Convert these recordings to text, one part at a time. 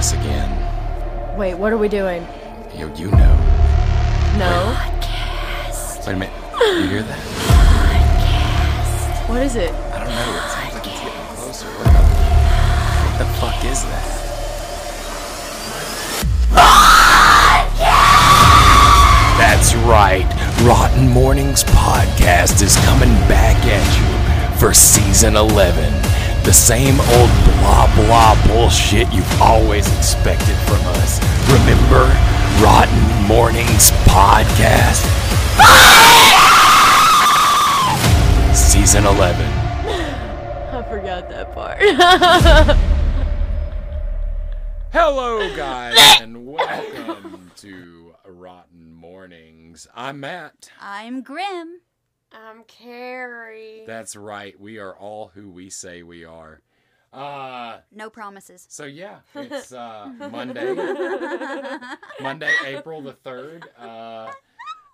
again. Wait, what are we doing? You, you know. No. Wait a minute. You hear that? What is it? I don't know. It sounds like it's getting closer. What the, what the fuck is that? That's right. Rotten Mornings Podcast is coming back at you for season 11. The same old blah blah bullshit you've always expected from us. Remember Rotten Mornings Podcast? Season 11. I forgot that part. Hello, guys, and welcome to Rotten Mornings. I'm Matt. I'm Grim. I'm Carrie. That's right. We are all who we say we are. Uh, No promises. so yeah, it's uh, Monday, Monday, April the third. Uh,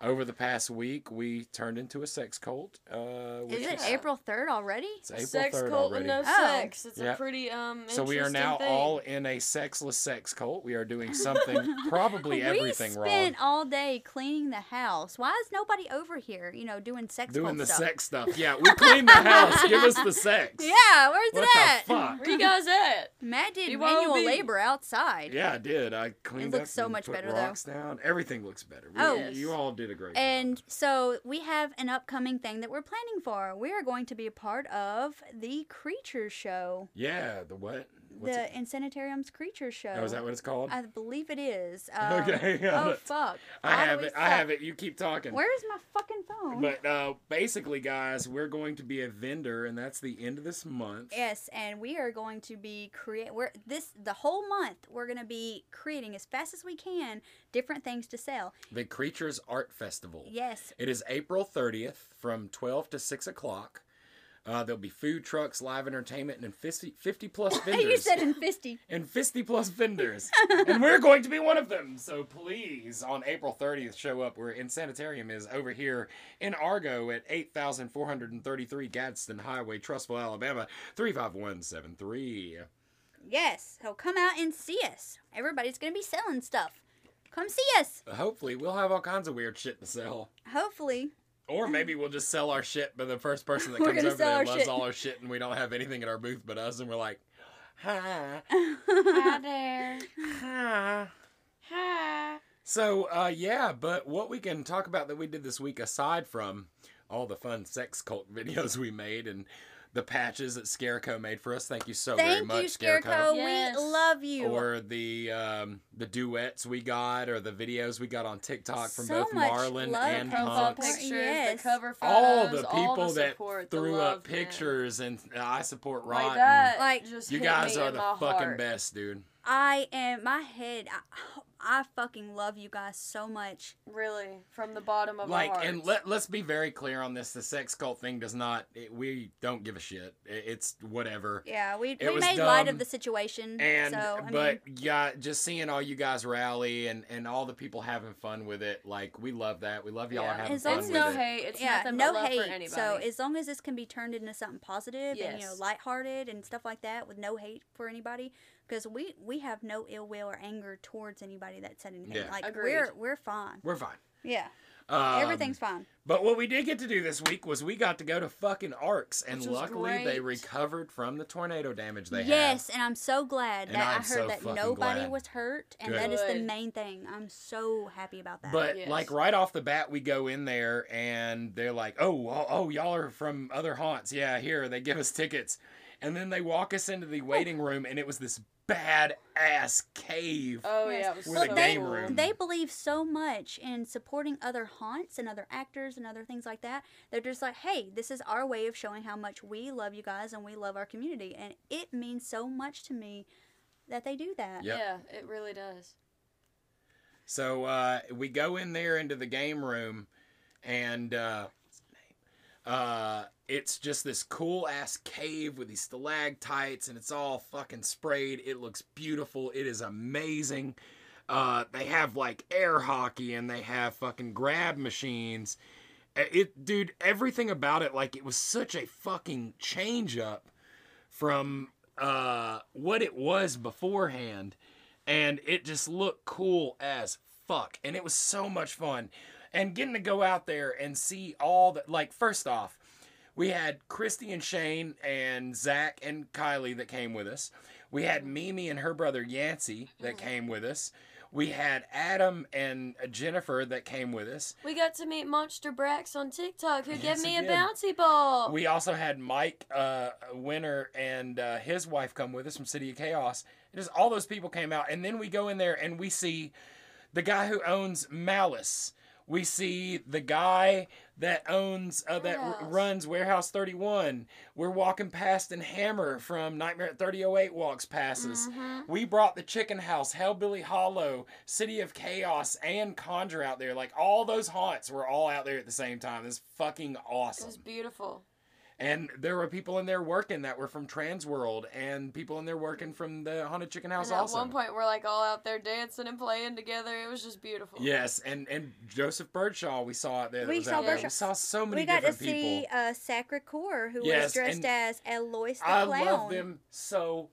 over the past week, we turned into a sex cult. Uh, which Is it is- April 3rd already? It's April sex 3rd cult already. with no Oh. sex. It's Yeah. a pretty um. so we are now thing. all in a sexless sex cult. We are doing something, probably everything wrong. we wrong. spent all day cleaning the house. Why is nobody over here, you know, doing sex Doing cult the stuff? sex stuff. Yeah, we cleaned the house. Give us the sex. Yeah, where's What it the at? fuck? Where you guys at? Matt did You manual won't be- labor outside. Yeah, I did. I cleaned It looks up so and much put better, though. rocks down. Everything looks better. We- Oh. Yes. you all did a great And so we have an upcoming thing that we're planning for. We are going to be a part of the Creature Show. Yeah, the what? What's the it? Insanitarium's Creature Show. Oh, is that what it's called? I believe it is. Um, Okay, Oh, fuck. I How have it. I have it. You keep talking. Where's my fucking phone? But uh, basically, guys, we're going to be a vendor, and that's the end of this month. Yes, and we are going to be create. We're this the whole month. We're going to be creating as fast as we can different things to sell. The Creatures Art Festival. Yes, It is April 30th from 12 to 6 o'clock. Uh, there'll be food trucks, live entertainment, and 50, 50 plus vendors. you said in fisty. and 50 plus vendors. and we're going to be one of them. So please, on April 30th, show up. We're Insanitarium is over here in Argo at 8433 Gadsden Highway, Trussville, Alabama, 35173. Yes, so come out and see us. Everybody's going to be selling stuff. Come see us. Hopefully, we'll have all kinds of weird shit to sell. Hopefully, Or maybe we'll just sell our shit, but the first person that comes over there loves shit. all our shit, and we don't have anything at our booth but us, and we're like, hi, Hi there. hi. Hi. So, uh, yeah, but what we can talk about that we did this week, aside from all the fun sex cult videos we made and the patches that Scareco made for us, thank you so very much, you, Scarecrow. Yes. We love you. Or the um, the duets we got, or the videos we got on TikTok from So both Marlon and from Profile Punks. Punks. pictures, Yes. the cover photos, All the all people the that support, the threw love, up man. pictures, and uh, I support Like that, Like, just you guys are the fucking heart. best, dude. I am my head. I, I fucking love you guys so much. Really, from the bottom of like our hearts. and let, let's be very clear on this the sex cult thing does not it, we don't give a shit it, it's whatever Yeah, we, It we was made light of the situation. and so, I but mean, yeah just seeing all you guys rally and and all the people having fun with it like we love that we love y'all Yeah. having As fun long it's with no it hate. It's yeah, nothing no but love hate. for anybody. So as long as this can be turned into something positive and you know Yes. lighthearted and stuff like that with no hate for anybody, because we we have no ill will or anger towards anybody that said anything. Yeah. Like Agreed. we're we're fine. we're fine Yeah, um, everything's fine. but what we did get to do this week was we got to go to fucking Arx and Which was luckily they recovered from the tornado damage they had Yes, and I'm so glad And that I'm I heard so that nobody glad. was hurt, and Good. that is the main thing. I'm so happy about that. But Yes. like right off the bat, we go in there and they're like, "Oh, oh, oh, y'all are from other haunts? Yeah, here." They give us tickets, and then they walk us into the waiting room, and it was this bad ass cave. Oh yeah, it was With so a But game room. they believe so much in supporting other haunts and other actors and other things like that. They're just like, hey, this is our way of showing how much we love you guys and we love our community. And it means so much to me that they do that. Yep. Yeah, it really does. So uh, we go in there into the game room, and uh, what's the name? Uh, it's just this cool ass cave with these stalactites, and it's all fucking sprayed. It looks beautiful. It is amazing. Uh, they have like air hockey, and they have fucking grab machines. Uh, It, dude, everything about it, like it was such a fucking change up from uh, what it was beforehand and it just looked cool as fuck, and it was so much fun, and getting to go out there and see all the like. First off, we had Christy and Shane and Zach and Kylie that came with us. We had Mimi and her brother Yancey that came with us. We had Adam and Jennifer that came with us. We got to meet Monster Brax on TikTok, who Yes, gave me a did. bouncy ball. We also had Mike uh, Winter and uh, his wife come with us from City of Chaos. And just all those people came out, and then we go in there and we see the guy who owns Malice. We see the guy that owns uh, that r- runs Warehouse 31. We're walking past, and Hammer from Nightmare at 3008 walks past us. Mhm. We brought the Chicken House, Hellbilly Hollow, City of Chaos, and Conjure out there. Like all those haunts were all out there at the same time. It's fucking awesome. It was beautiful. And there were people in there working that were from Transworld, and people in there working from the Haunted Chicken House and at also. one point, we're like all out there dancing and playing together. It was just beautiful. Yes, and and Joseph Birdshaw we saw out there. We saw out there. Birdshaw. We saw so many we got to different people. see uh, Sacre Core, who Yes, was dressed and as Eloise the I Clown. love them so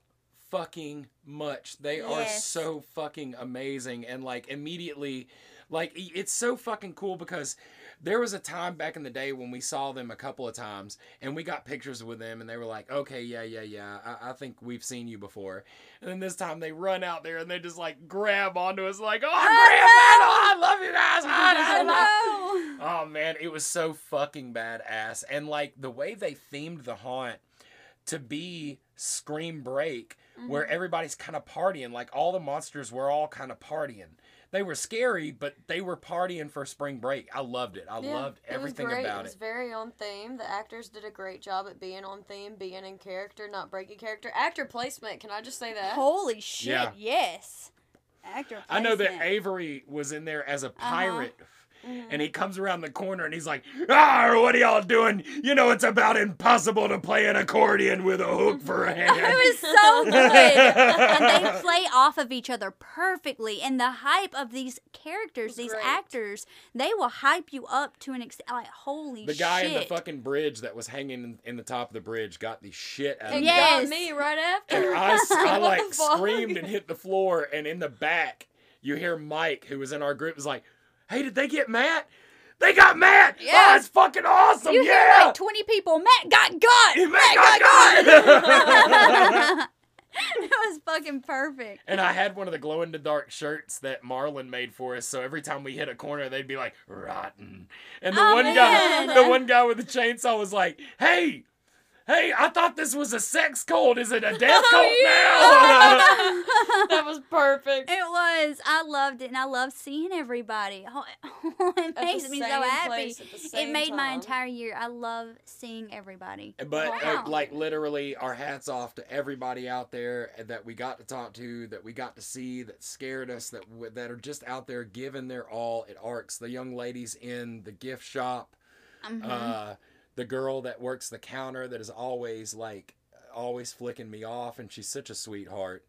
fucking much. They are so fucking amazing and like immediately like it's so fucking cool because there was a time back in the day when we saw them a couple of times and we got pictures with them and they were like, okay, yeah, yeah, yeah, I, I think we've seen you before. And then this time they run out there and they just like grab onto us like, oh, Grandma, I love you guys. Hi, hi, hi." Hello. Oh man, it was so fucking badass. And like the way they themed the haunt to be Scream Break, where everybody's kind of partying, like all the monsters were all kind of partying. They were scary, but they were partying for spring break. I loved it. I Yeah, loved everything it was great. about it was very on theme. The actors did a great job at being on theme, being in character, not breaking character. Actor placement, can I just say that? Holy shit! Yeah. Yes. Actor. I know that. Avery was in there as a Uh-huh. Pirate. Mhm. And he comes around the corner and he's like, Ah, what are y'all doing? You know, it's about impossible to play an accordion with a hook for a hand. It was so good. and they play off of each other perfectly. And the hype of these characters, these great. actors, they will hype you up to an extent. Like, holy shit. The guy shit. in the fucking bridge that was hanging in, in the top of the bridge got the shit out of And me. Yes. me right after. And I, s- I, What like screamed and hit the floor, and in the back, you hear Mike, who was in our group, was like, "Hey, did they get Matt? They got Matt! Oh, Yes. it's fucking awesome! you hear yeah, like 20 people, Matt got got! Matt got got!" That was fucking perfect. and I had one of the glow in the dark shirts that Marlon made for us. So every time we hit a corner, they'd be like, "Rotten," and the Oh, one man. guy, the one guy with the chainsaw, was like, "Hey." Hey, I thought this was a sex cult. Is it a death cult now? that was perfect. It was. I loved it, and I loved seeing everybody. Oh, it At the makes me so same happy. place at the It same made my time. entire year. I love seeing everybody. But Wow. uh, like literally, our hats off to everybody out there that we got to talk to, that we got to see, that scared us, that w- that are just out there giving their all at Arx. The young ladies in the gift shop, Mhm. uh, the girl that works the counter that is always like always flicking me off, and she's such a sweetheart.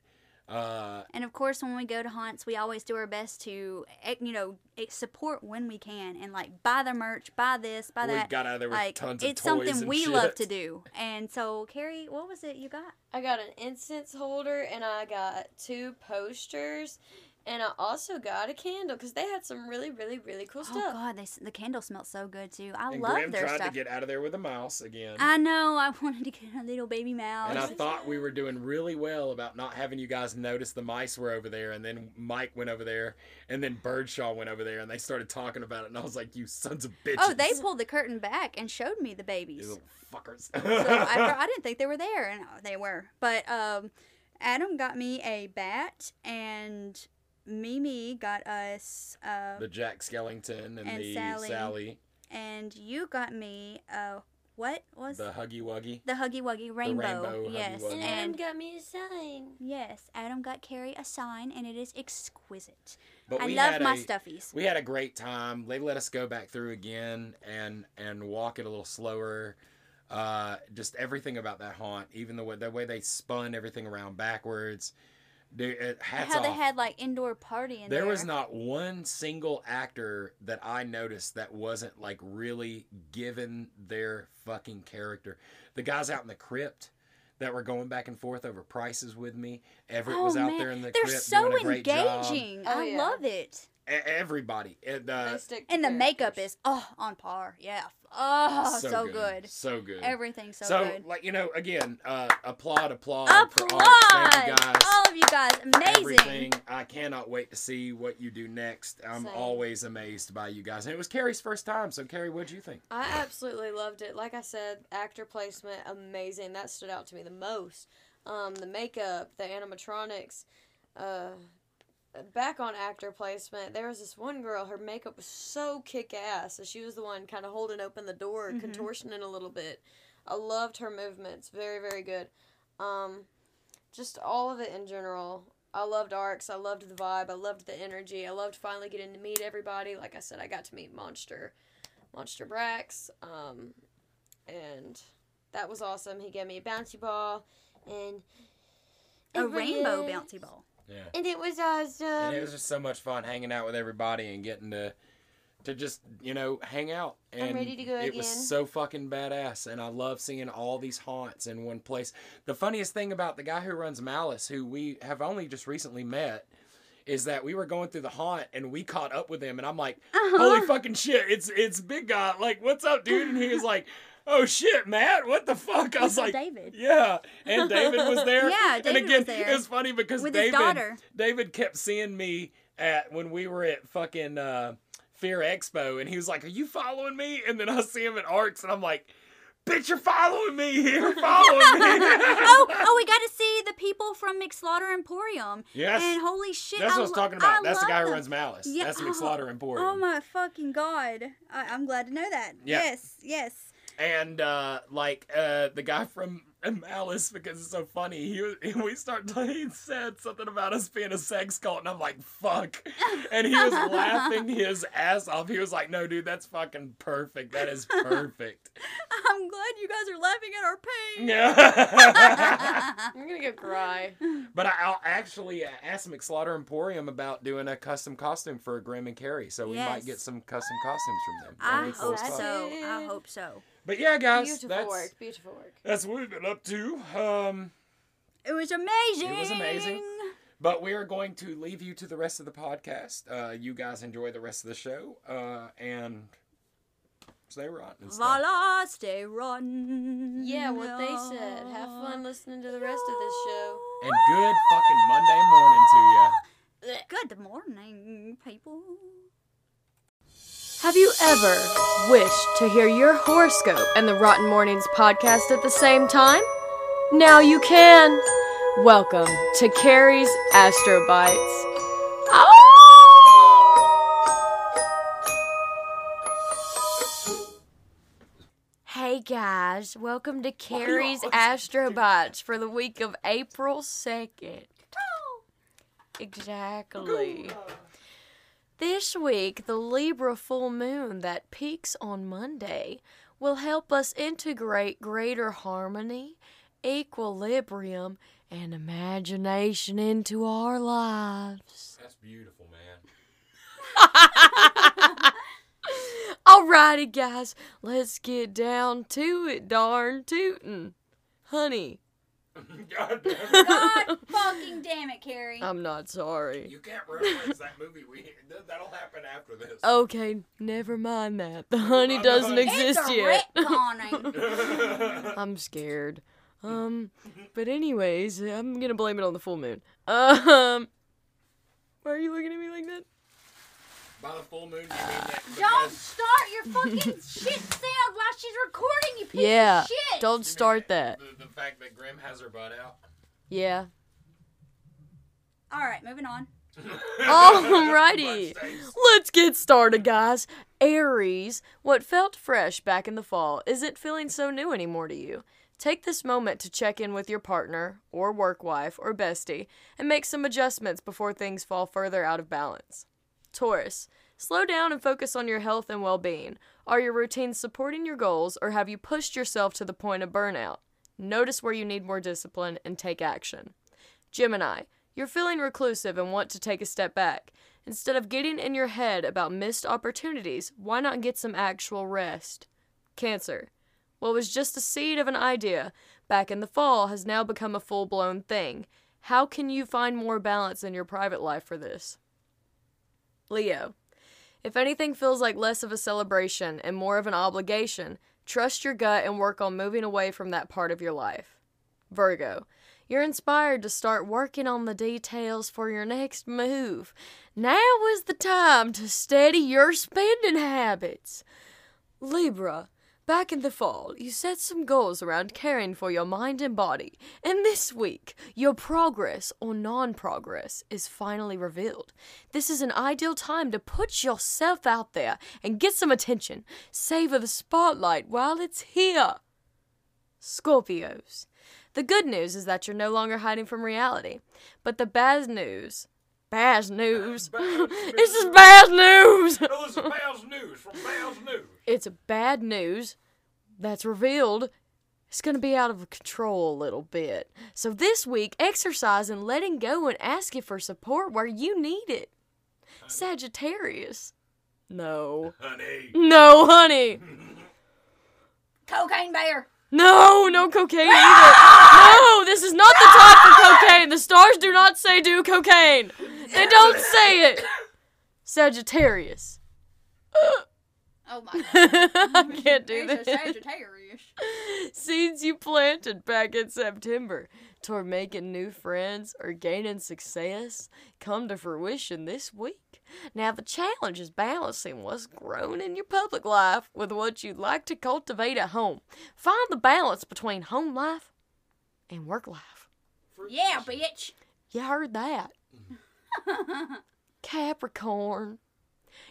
Uh, and of course, when we go to haunts, we always do our best to, eh, you know, eh, support when we can, and like buy the merch, buy this, buy we that. got out of there with Like tons it's of toys something and we shit. love to do. And so, Carrie, what was it you got? I got an incense holder and I got two posters and I also got a candle because they had some really, really, really cool Oh stuff. Oh God, they, the candle smells so good too. I And love Graham their tried stuff. to get out of there with a mouse again. I know. I wanted to get a little baby mouse. And I thought we were doing really well about not having you guys notice the mice were over there. And then Mike went over there. And then Birdshaw went over there. And they started talking about it. And I was like, you sons of bitches. oh, they pulled the curtain back and showed me the babies. You little fuckers. so I, I didn't think they were there, and uh, they were. But um, Adam got me a bat, and Mimi got us, uh, the Jack Skellington and, And the Sally. Sally. and you got me uh, what was the Huggy Wuggy. the Huggy Wuggy rainbow? rainbow Huggy yes, Wuggy. and Adam got me a sign. yes, Adam got Carrie a sign, and it is exquisite. But I we love had my a- stuffies. We had a great time. They let us go back through again and and walk it a little slower. Uh, just everything about that haunt, even the way the way they spun everything around backwards. Dude, uh, it, hats How they off. had like indoor party in there there. was not one single actor that I noticed that wasn't like really given their fucking character. The guys out in the crypt, that were going back and forth over prices with me. Everett oh was out man, there in the they're crypt so doing a great job. engaging. Oh, I yeah. love it. E- everybody. It, uh, And the makeup is oh on par. Yeah. Oh, so, good. So good. Everything's so, so, good. like you know, again, uh, applaud, applaud, for Applaud! Thank you guys. All of you guys, amazing. Everything. I cannot wait to see what you do next. I'm Same. always amazed by you guys. And it was Carrie's first time. So, Carrie, what'd you think? I absolutely loved it. Like I said, actor placement amazing. That stood out to me the most. Um, the makeup, the animatronics. Uh, back on actor placement, there was this one girl. Her makeup was so kick ass. So she was the one kind of holding open the door, Mhm. contortioning a little bit. I loved her movements. Very very good. Um, just all of it in general. I loved Arx. I loved the vibe. I loved the energy. I loved finally getting to meet everybody. Like I said, I got to meet Monster, Monster Brax, um, and that was awesome. He gave me a bouncy ball, and A it really- rainbow bouncy ball. Yeah. and it was awesome. and it was just so much fun hanging out with everybody and getting to to just you know hang out and ready to go it was so fucking badass and i love seeing all these haunts in one place the funniest thing about the guy who runs malice who we have only just recently met is that we were going through the haunt and we caught up with him and i'm like Uh-huh. holy fucking shit it's it's big guy like what's up dude and he was like oh shit matt what the fuck i was like David. yeah and david was there Yeah, and David again was there. it was funny because With his david daughter. David kept seeing me at when we were at fucking uh, Fear Expo, and he was like, "Are you following me?" And then I see him at Arx, and I'm like, "Bitch, you're following me! You're following me!" oh, oh, we got to see the people from McSlaughter Emporium. yes, And holy shit, that's what I I was talking about. I That's the guy who runs Malice. Yeah, That's oh, McSlaughter Emporium. Oh my fucking god! I, I'm glad to know that. Yeah. Yes, yes. And uh, like uh, the guy from Malice, because it's so funny. He was, we start. He said something about us being a sex cult, and I'm like, "Fuck!" And he was laughing his ass off. He was like, "No, dude, that's fucking perfect. That is perfect." I'm glad you guys are laughing at our pain. Yeah. I'm gonna go cry. but I, I'll actually asked McSlaughter Emporium about doing a custom costume for Grim and Carrie, so we might get some custom costumes from them. I That'd cool hope so. I hope so. But yeah, guys, Beautiful that's work. Beautiful work. that's what we've been up to. Um, It was amazing. It was amazing. But we are going to leave you to the rest of the podcast. Uh, you guys enjoy the rest of the show, uh, and stay rotten. And stuff. Voila, stay rotten. Yeah, what they said. Have fun listening to the rest of this show. And good fucking Monday morning to you. Good morning, people. Have you ever wished to hear your horoscope and the Rotten Mornings podcast at the same time? Now you can. Welcome to Carrie's Astro Bites. Ah! Hey guys, welcome to Carrie's Astro Bites for the week of April 2nd. Exactly. This week, the Libra full moon that peaks on Monday will help us integrate greater harmony, equilibrium, and imagination into our lives. That's beautiful, man. Alrighty, guys, let's get down to it, darn tootin'. Honey, God damn it. God fucking damn it, Carrie. I'm not sorry. You can't reference that movie. We that- that'll happen after this. Okay, never mind that. The honey doesn't It's it's exist a yet. retconning. I'm scared. Um, but anyways, I'm gonna blame it on the full moon. Um, why are you looking at me like that? By the full moon, you mean that Don't start your fucking shit sound while she's recording, you piece Yeah, of shit. don't you start that. The, the fact that Grim has her butt out. Yeah. All right, moving on. Alrighty. Butt stains. Let's get started, guys. Aries, what felt fresh back in the fall isn't feeling so new anymore to you. Take this moment to check in with your partner, or work wife, or bestie, and make some adjustments before things fall further out of balance. Taurus, slow down and focus on your health and well being. Are your routines supporting your goals, or have you pushed yourself to the point of burnout? Notice where you need more discipline and take action. Gemini, you're feeling reclusive and want to take a step back. Instead of getting in your head about missed opportunities, why not get some actual rest? Cancer, what was just a seed of an idea back in the fall has now become a full blown thing. How can you find more balance in your private life for this? Leo. If anything feels like less of a celebration and more of an obligation, trust your gut and work on moving away from that part of your life. Virgo. You're inspired to start working on the details for your next move. Now is the time to steady your spending habits. Libra. Back in the fall, you set some goals around caring for your mind and body, and this week, your progress or non progress is finally revealed. This is an ideal time to put yourself out there and get some attention. Savor the spotlight while it's here. Scorpios. The good news is that you're no longer hiding from reality, but the bad news. Bad news. Bad this is bad news. This is Bow's news from Bow's news. it's bad news that's revealed it's going to be out of control a little bit. So this week, exercise and letting go and asking for support where you need it. Sagittarius. No. Honey. No, honey. Cocaine bear. No, no cocaine either. No, this is not the time for cocaine. The stars do not say do cocaine. They don't say it. Sagittarius. Oh my god. I can't do this. Sagittarius. Seeds you planted back in September toward making new friends or gaining success come to fruition this week. Now, the challenge is balancing what's grown in your public life with what you'd like to cultivate at home. Find the balance between home life and work life. Yeah, bitch. You heard that. Capricorn.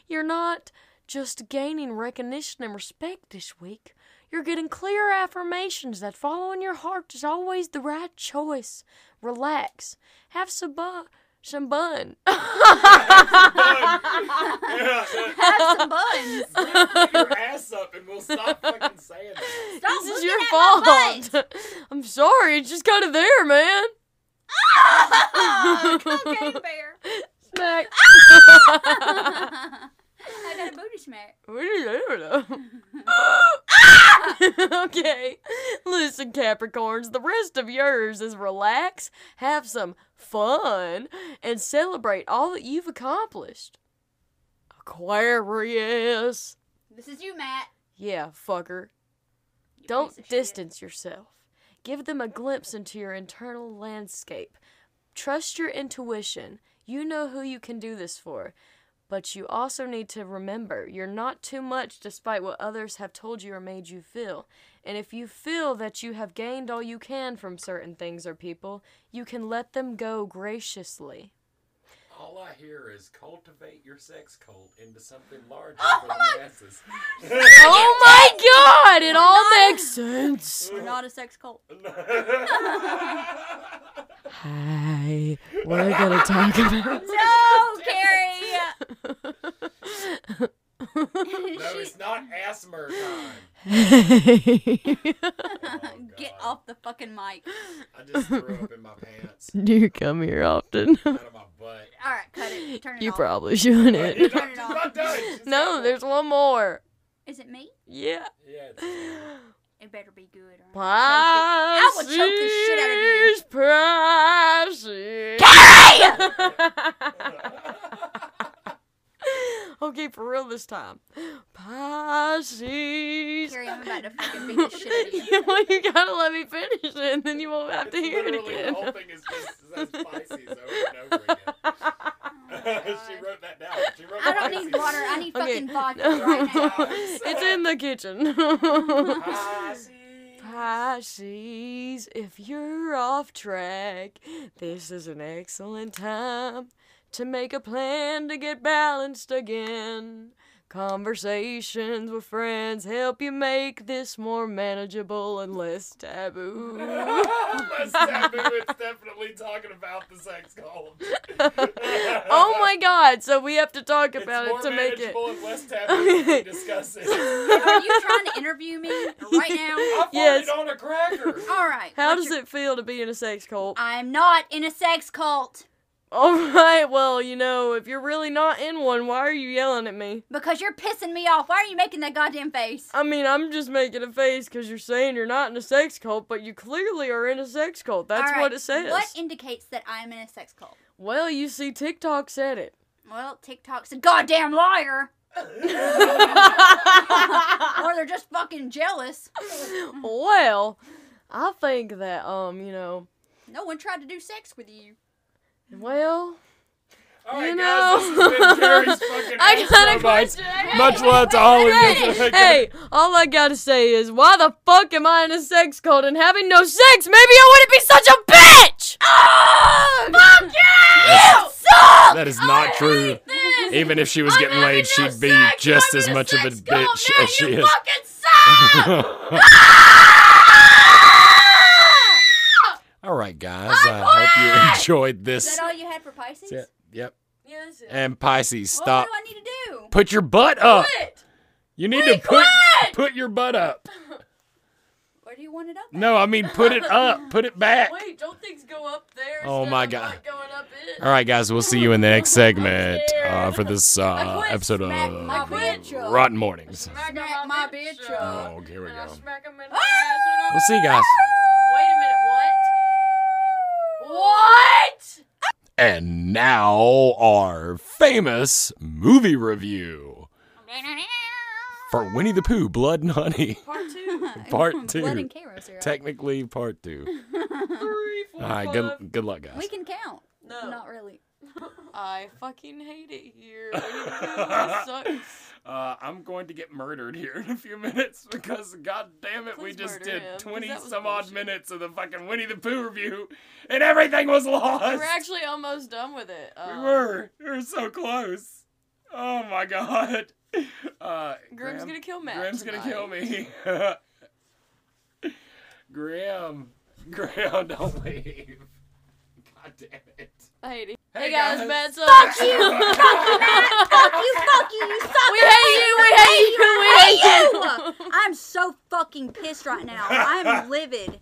You're not just gaining recognition and respect this week. You're getting clear affirmations that following your heart is always the right choice. Relax. Have some bun. Some bun. Yeah, Have some buns. Get your ass up and we'll stop fucking saying that. Stop this is your at my butt. fault. I'm sorry. It's just kind of there, man. Ah! Cocaine bear. Smack. Ah! I got a booty smack. What are you doing? okay. Listen, Capricorns, the rest of yours is relax, have some fun, and celebrate all that you've accomplished. Aquarius. This is you, Matt. Yeah, fucker. You Don't of shit. distance yourself. Give them a glimpse into your internal landscape. Trust your intuition. You know who you can do this for. But you also need to remember you're not too much despite what others have told you or made you feel. And if you feel that you have gained all you can from certain things or people, you can let them go graciously. All I hear is cultivate your sex cult into something larger oh for the masses. Oh my god, it all makes sense. We're not a sex cult. Hi, we're gonna talk about. No, Carrie. no, it's not asthma time. Oh, Get off the fucking mic. I just threw up in my pants, Do you come here often? out of my butt. All right, cut it. Turn it you off. probably shouldn't. You're Turn it you're off. not done. Just No, have there's one more. Is it me? Yeah. Yeah, it's, It better be good. Or I I will choke the shit out of okay, for real this time. Pisces. Carrie, I'm about to fucking beat the shit out of you. well, you gotta let me finish it, and then you won't have to it's hear it literally again. The whole thing is just says Pisces over and over again. she wrote that down. She wrote I don't Pisces. need water. I need Okay. fucking vodka right now. it's in the kitchen. Pisces. Pisces, if you're off track, this is an excellent time to make a plan to get balanced again. Conversations with friends help you make this more manageable and less taboo. Less taboo. It's definitely talking about the sex cult. oh my god, so we have to talk about more it to make it. manageable and less taboo when we discuss it. Are you trying to interview me right now? I Yes. farted on a cracker. All right. How does your- it feel to be in a sex cult? I'm not in a sex cult. All right, well, you know, if you're really not in one, why are you yelling at me? Because you're pissing me off. Why are you making that goddamn face? I mean, I'm just making a face because you're saying you're not in a sex cult, but you clearly are in a sex cult. That's right, what it says. What indicates that I'm in a sex cult? Well, you see, TikTok said it. Well, TikTok's a goddamn liar. or they're just fucking jealous. well, I think that, um, you know, No one tried to do sex with you. Well, All right, You guys, know. this has been fucking I got a Astro Bites. question. Much love to all of you. Hey, hey, all I gotta say is, why the fuck am I in a sex cult and having no sex? Maybe I wouldn't be such a bitch! Oh, fuck you! suck! That is not I true. hate this. Even if she was I'm getting laid, no she'd be sex. just I'm as in a much of a sex cult. bitch Man, as she you is. fucking suck! all right, guys. I hope you enjoyed this. Is this. that all you had for Pisces? Yep. Yep. Yes. And Pisces, Well, stop. what do I need to do? Put your butt up. Quit. You need Hey, to put quit! put your butt up. Where do you want it up? at? No, I mean put it up. Put it back. Wait, don't things go up there? Oh my God. going up it? All right, guys. We'll see you in the next segment uh, for this uh, quit. episode Smack my of bitch. Rotten Mornings. Smack, Smack my bitch up. Oh, here we go. smack him in the ass We'll see you guys. Wait a minute, what? What? And now our famous movie review for Winnie the Pooh, Blood and Honey. Part two. Part Blood two. and Karo syrup. Technically, part two. Three, four, All right, five. good good luck, guys. we can count. No. Not really. I fucking hate it here. The sucks. Uh, I'm going to get murdered here in a few minutes because, god damn it, we just did him, 'cause 20 that was some odd bullshit. minutes of the fucking Winnie the Pooh review, and everything was lost. We're actually almost done with it. We Um, were. We were so close. Oh my god. Uh, Grim's Graham- gonna kill Matt. Graham's gonna kill me. Graham. Graham, don't leave. God damn it. I hate it. Hey, Hey, guys, guys. Matt sucks. Fuck you! fuck you, Matt! Fuck you! Fuck you! You suck! We hate you. We hate you. We hate you. I'm so fucking pissed right now. I'm livid.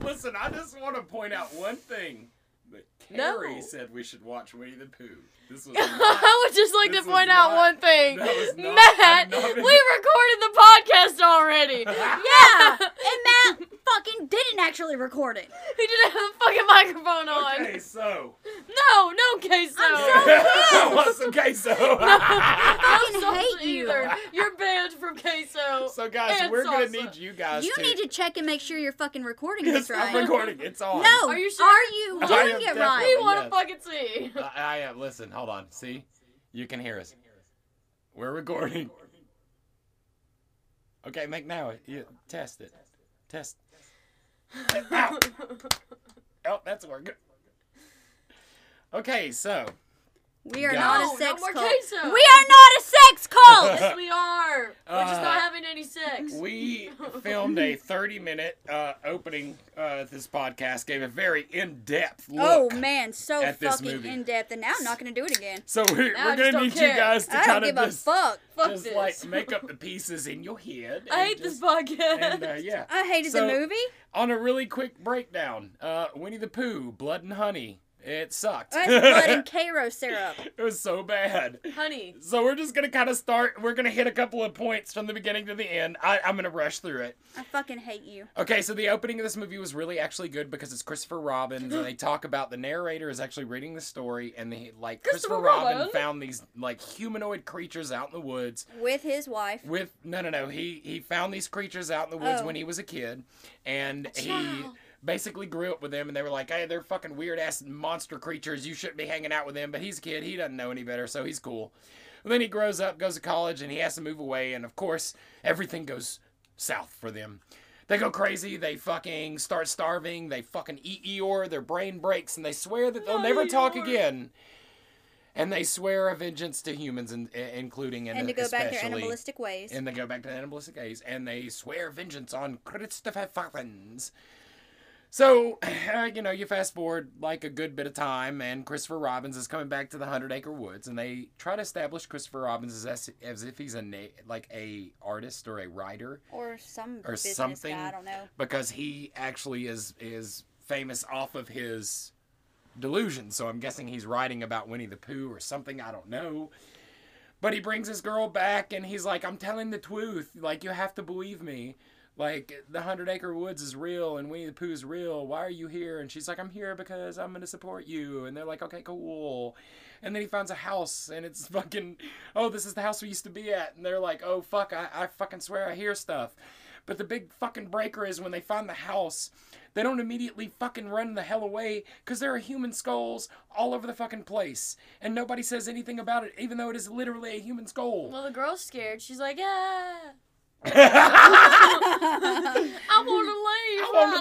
Listen, I just want to point out one thing. That No. Carrie said we should watch Winnie the Pooh. This was I would just like to point out not- one thing. not- Matt, we recorded the podcast already. Yeah, and Matt fucking didn't actually record it. He didn't have the fucking microphone on. Okay, so. No, no queso. I'm so I want some queso. I No fucking hate salsa you. either. You're banned from queso. so, guys, And we're gonna need you guys You to. need to check and make sure you're fucking recording Yes, this right. I'm recording. It's on. No, Are you sure? are you I doing it right? we want to yes. fucking see. I, I am. Listen, hold on. See, you can hear us. We're recording. Okay, make now. You, test it. Test. Ow. Oh, that's working. Okay, so We are Guys. not a sex no more cult. queso. We are not a sex cult. yes, we are. We're just Uh, not having any sex. we filmed a 30-minute uh, opening. Uh, this podcast gave a very in-depth look. oh man, so at fucking in depth, and now I'm not gonna do it again. So we're, we're gonna don't need you guys to I don't kind give of a just, fuck. Fuck just this. like make up the pieces in your head. I and hate this just- podcast. And uh, yeah, I hated So- the movie. on a really quick breakdown, uh, Winnie the Pooh, Blood and Honey. It sucked. That's blood and Karo syrup. it was so bad. Honey. So we're just gonna kind of start. We're gonna hit a couple of points from the beginning to the end. I, I'm gonna rush through it. I fucking hate you. Okay, so the opening of this movie was really actually good because it's Christopher Robin, and they talk about the narrator is actually reading the story, and they like Christopher, Christopher Robin Robin. found these like humanoid creatures out in the woods With his wife. with no no no he he found these creatures out in the woods Oh. when he oh. was a kid, and he child. Basically grew up with them, and they were like, hey, they're fucking weird ass monster creatures. You shouldn't be hanging out with them. But he's a kid; he doesn't know any better, so he's cool. And then he grows up, goes to college, and he has to move away, and of course everything goes south for them. They go crazy. They fucking start starving. They fucking eat Eeyore. Their brain breaks, and they swear that they'll never talk again. And they swear a vengeance to humans, and including and, And to go back their animalistic ways. and they go back to the animalistic days, and they swear vengeance on Christopher. So, uh, you know, you fast forward like a good bit of time, and Christopher Robbins is coming back to the Hundred Acre Woods, and they try to establish Christopher Robbins as, as if he's a na- like a artist or a writer, or some or something. guy, I don't know. because he actually is is famous off of his delusions. So I'm guessing he's writing about Winnie the Pooh or something. I don't know. But he brings his girl back and he's like, I'm telling the truth. Like, you have to believe me. Like, the Hundred Acre Woods is real and Winnie the Pooh is real. Why are you here? And she's like, I'm here because I'm going to support you. And they're like, okay, cool. And then he finds a house and it's fucking, oh, this is the house we used to be at. And they're like, oh, fuck, I, I fucking swear I hear stuff. But the big fucking breaker is when they find the house, they don't immediately fucking run the hell away because there are human skulls all over the fucking place. And nobody says anything about it, even though it is literally a human skull. Well, the girl's scared. She's like, yeah, I I want to leave. I want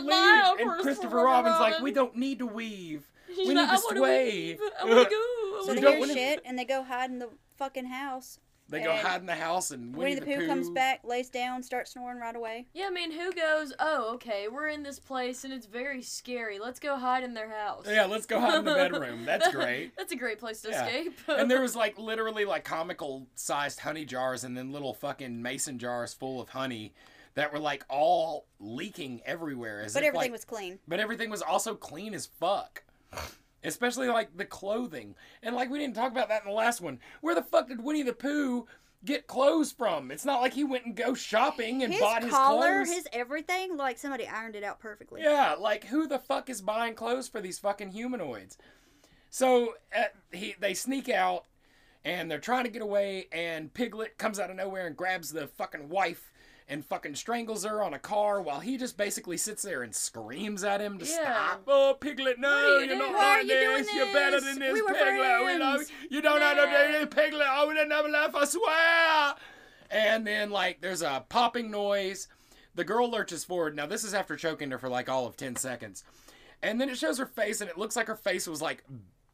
to leave. And Christopher Robin's like, we don't need to weave. She's we like, need to wanna sway. leave. I want to go. I So they don't hear shit and they go hide in the fucking house. They go And hide in the house and Winnie, Winnie, the, Pooh, comes back, lays down, starts snoring right away. Yeah, I mean, who goes, oh, okay, we're in this place and it's very scary. Let's go hide in their house. Yeah, let's go hide in the bedroom. That's great. That's a great place to Yeah. escape. and there was like literally like comical sized honey jars and then little fucking mason jars full of honey that were like all leaking everywhere as But if, everything like- was clean. but everything was also clean as fuck especially like the clothing and like we didn't talk about that in the last one where the fuck did winnie the pooh get clothes from it's not like he went and go shopping and His bought his collar, clothes his everything, like somebody ironed it out perfectly. yeah, like who the fuck is buying clothes for these fucking humanoids? So uh, he they sneak out and they're trying to get away, and Piglet comes out of nowhere and grabs the fucking wife and fucking strangles her on a car while he just basically sits there and screams at him to Yeah. stop. Oh, Piglet, no, you you're not doing? Are like you doing this. You're better than this, We Piglet. We love you. You don't know how to do this, Piglet. Oh, I would have never left, I swear. And then, like, there's a popping noise. The girl lurches forward. Now, this is after choking her for like all of 10 seconds. And then it shows her face, and it looks like her face was like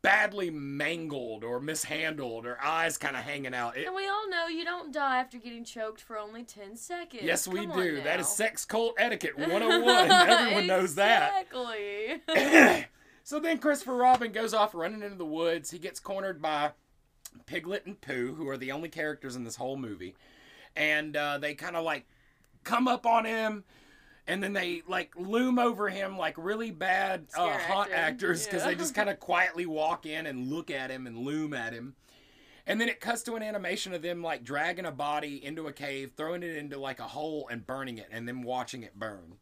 badly mangled or mishandled, her eyes kind of hanging out. It, and we all know you don't die after getting choked for only 10 seconds. yes, we Come do. That is sex cult etiquette 101. Everyone knows that. Exactly. so then Christopher Robin goes off running into the woods. He gets cornered by Piglet and Pooh, who are the only characters in this whole movie. And uh, they kind of like come up on him. And then they like loom over him like really bad uh, acting. actors because they just kind of quietly walk in and look at him and loom at him. And then it cuts to an animation of them like dragging a body into a cave, throwing it into like a hole and burning it, and then watching it burn.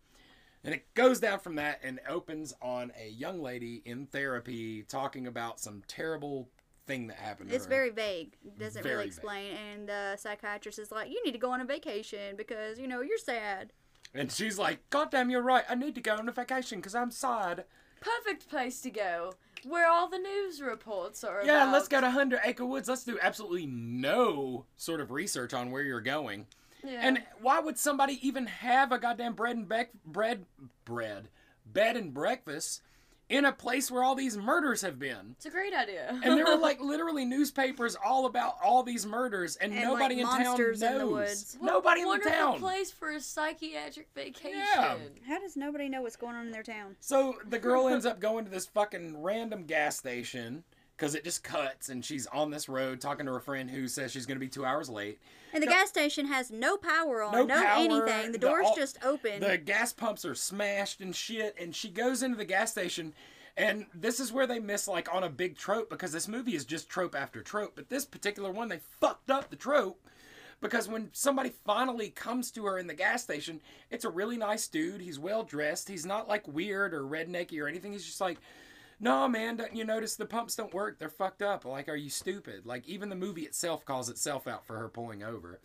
And it goes down from that and opens on a young lady in therapy talking about some terrible thing that happened to It's her. very vague. It doesn't Very really vague. explain. And the psychiatrist is like, you need to go on a vacation because, you know, you're sad. And she's like, God damn, you're right. I need to go on a vacation because I'm sad. Perfect place to go. Where all the news reports are Yeah, about. let's go to Hundred Acre Woods. Let's do absolutely no sort of research on where you're going. Yeah. And why would somebody even have a goddamn bread and bec- bread bread bed and breakfast in a place where all these murders have been? it's a great idea. And there were like literally newspapers all about all these murders, and, And, nobody like, in town monsters knows. in the woods. What Nobody a in the wonderful town. place for a psychiatric vacation. Yeah. How does nobody know what's going on in their town? So the girl ends up going to this fucking random gas station because it just cuts, and she's on this road talking to her friend who says she's going to be two hours late. And the No- gas station has no power on, No no, power, anything. the The door's all- just open. The gas pumps are smashed and shit, and she goes into the gas station. And this is where they miss like on a big trope because this movie is just trope after trope. But this particular one, they fucked up the trope because when somebody finally comes to her in the gas station, it's a really nice dude. He's well dressed. He's not like weird or rednecky or anything. He's just like, no, man, don't you notice the pumps don't work? They're fucked up. Like, are you stupid? Like, even the movie itself calls itself out for her pulling over.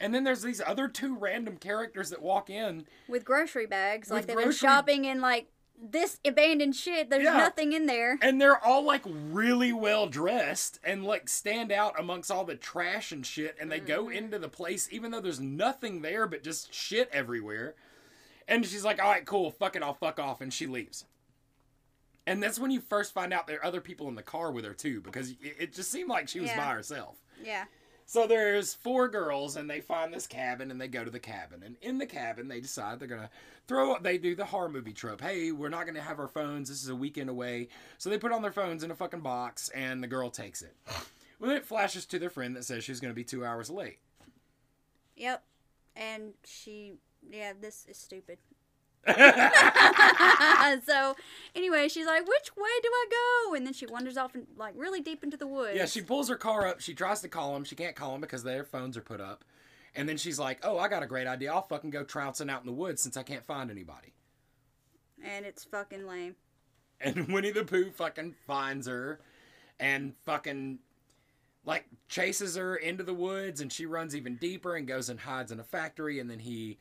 And then there's these other two random characters that walk in. with grocery bags. Like they've been shopping in like this abandoned shit. There's Yeah. nothing in there. And they're all like really well dressed and like stand out amongst all the trash and shit. And they go mm-hmm. into the place even though there's nothing there but just shit everywhere. And she's like, all right, cool, fuck it, I'll fuck off. And she leaves. And that's when you first find out there are other people in the car with her too, because it, it just seemed like she was Yeah. by herself. Yeah. So there's four girls, and they find this cabin, and they go to the cabin. And in the cabin, they decide they're gonna throw up. They do the horror movie trope. Hey, we're not gonna have our phones. This is a weekend away. So they put on their phones in a fucking box, and the girl takes it. Well, then it flashes to their friend that says she's gonna be two hours late. Yep. And she, yeah, this is stupid. so anyway, she's like, "Which way do I go?" And then she wanders off and like really deep into the woods. Yeah, she pulls her car up. She tries to call them. She can't call them because their phones are put up. And then she's like, "Oh, I got a great idea. I'll fucking go trouncing out in the woods since I can't find anybody." and it's fucking lame. And Winnie the Pooh fucking finds her, and fucking like chases her into the woods, and she runs even deeper and goes and hides in a factory, and then he.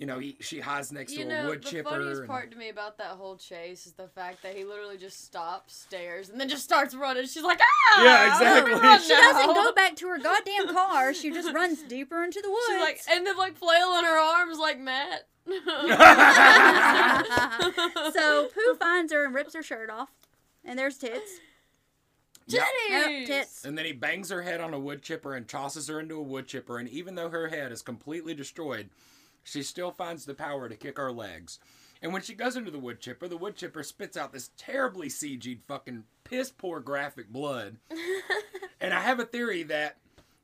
You know, he, she hides next You to know, a wood the chipper. funniest and- part to me about that whole chase is the fact that he literally just stops, stares, and then just starts running. She's like, ah! Yeah, exactly. run She doesn't go back to her goddamn car. She just runs deeper into the woods. She's like, and then like flailing her arms like Matt. so Pooh finds her and rips her shirt off, and there's tits. Yep. Yep, tits. And then he bangs her head on a wood chipper and tosses her into a wood chipper. And even though her head is completely destroyed, she still finds the power to kick our legs. And when she goes into the wood chipper, the wood chipper spits out this terribly CG'd fucking piss poor graphic blood. and I have a theory that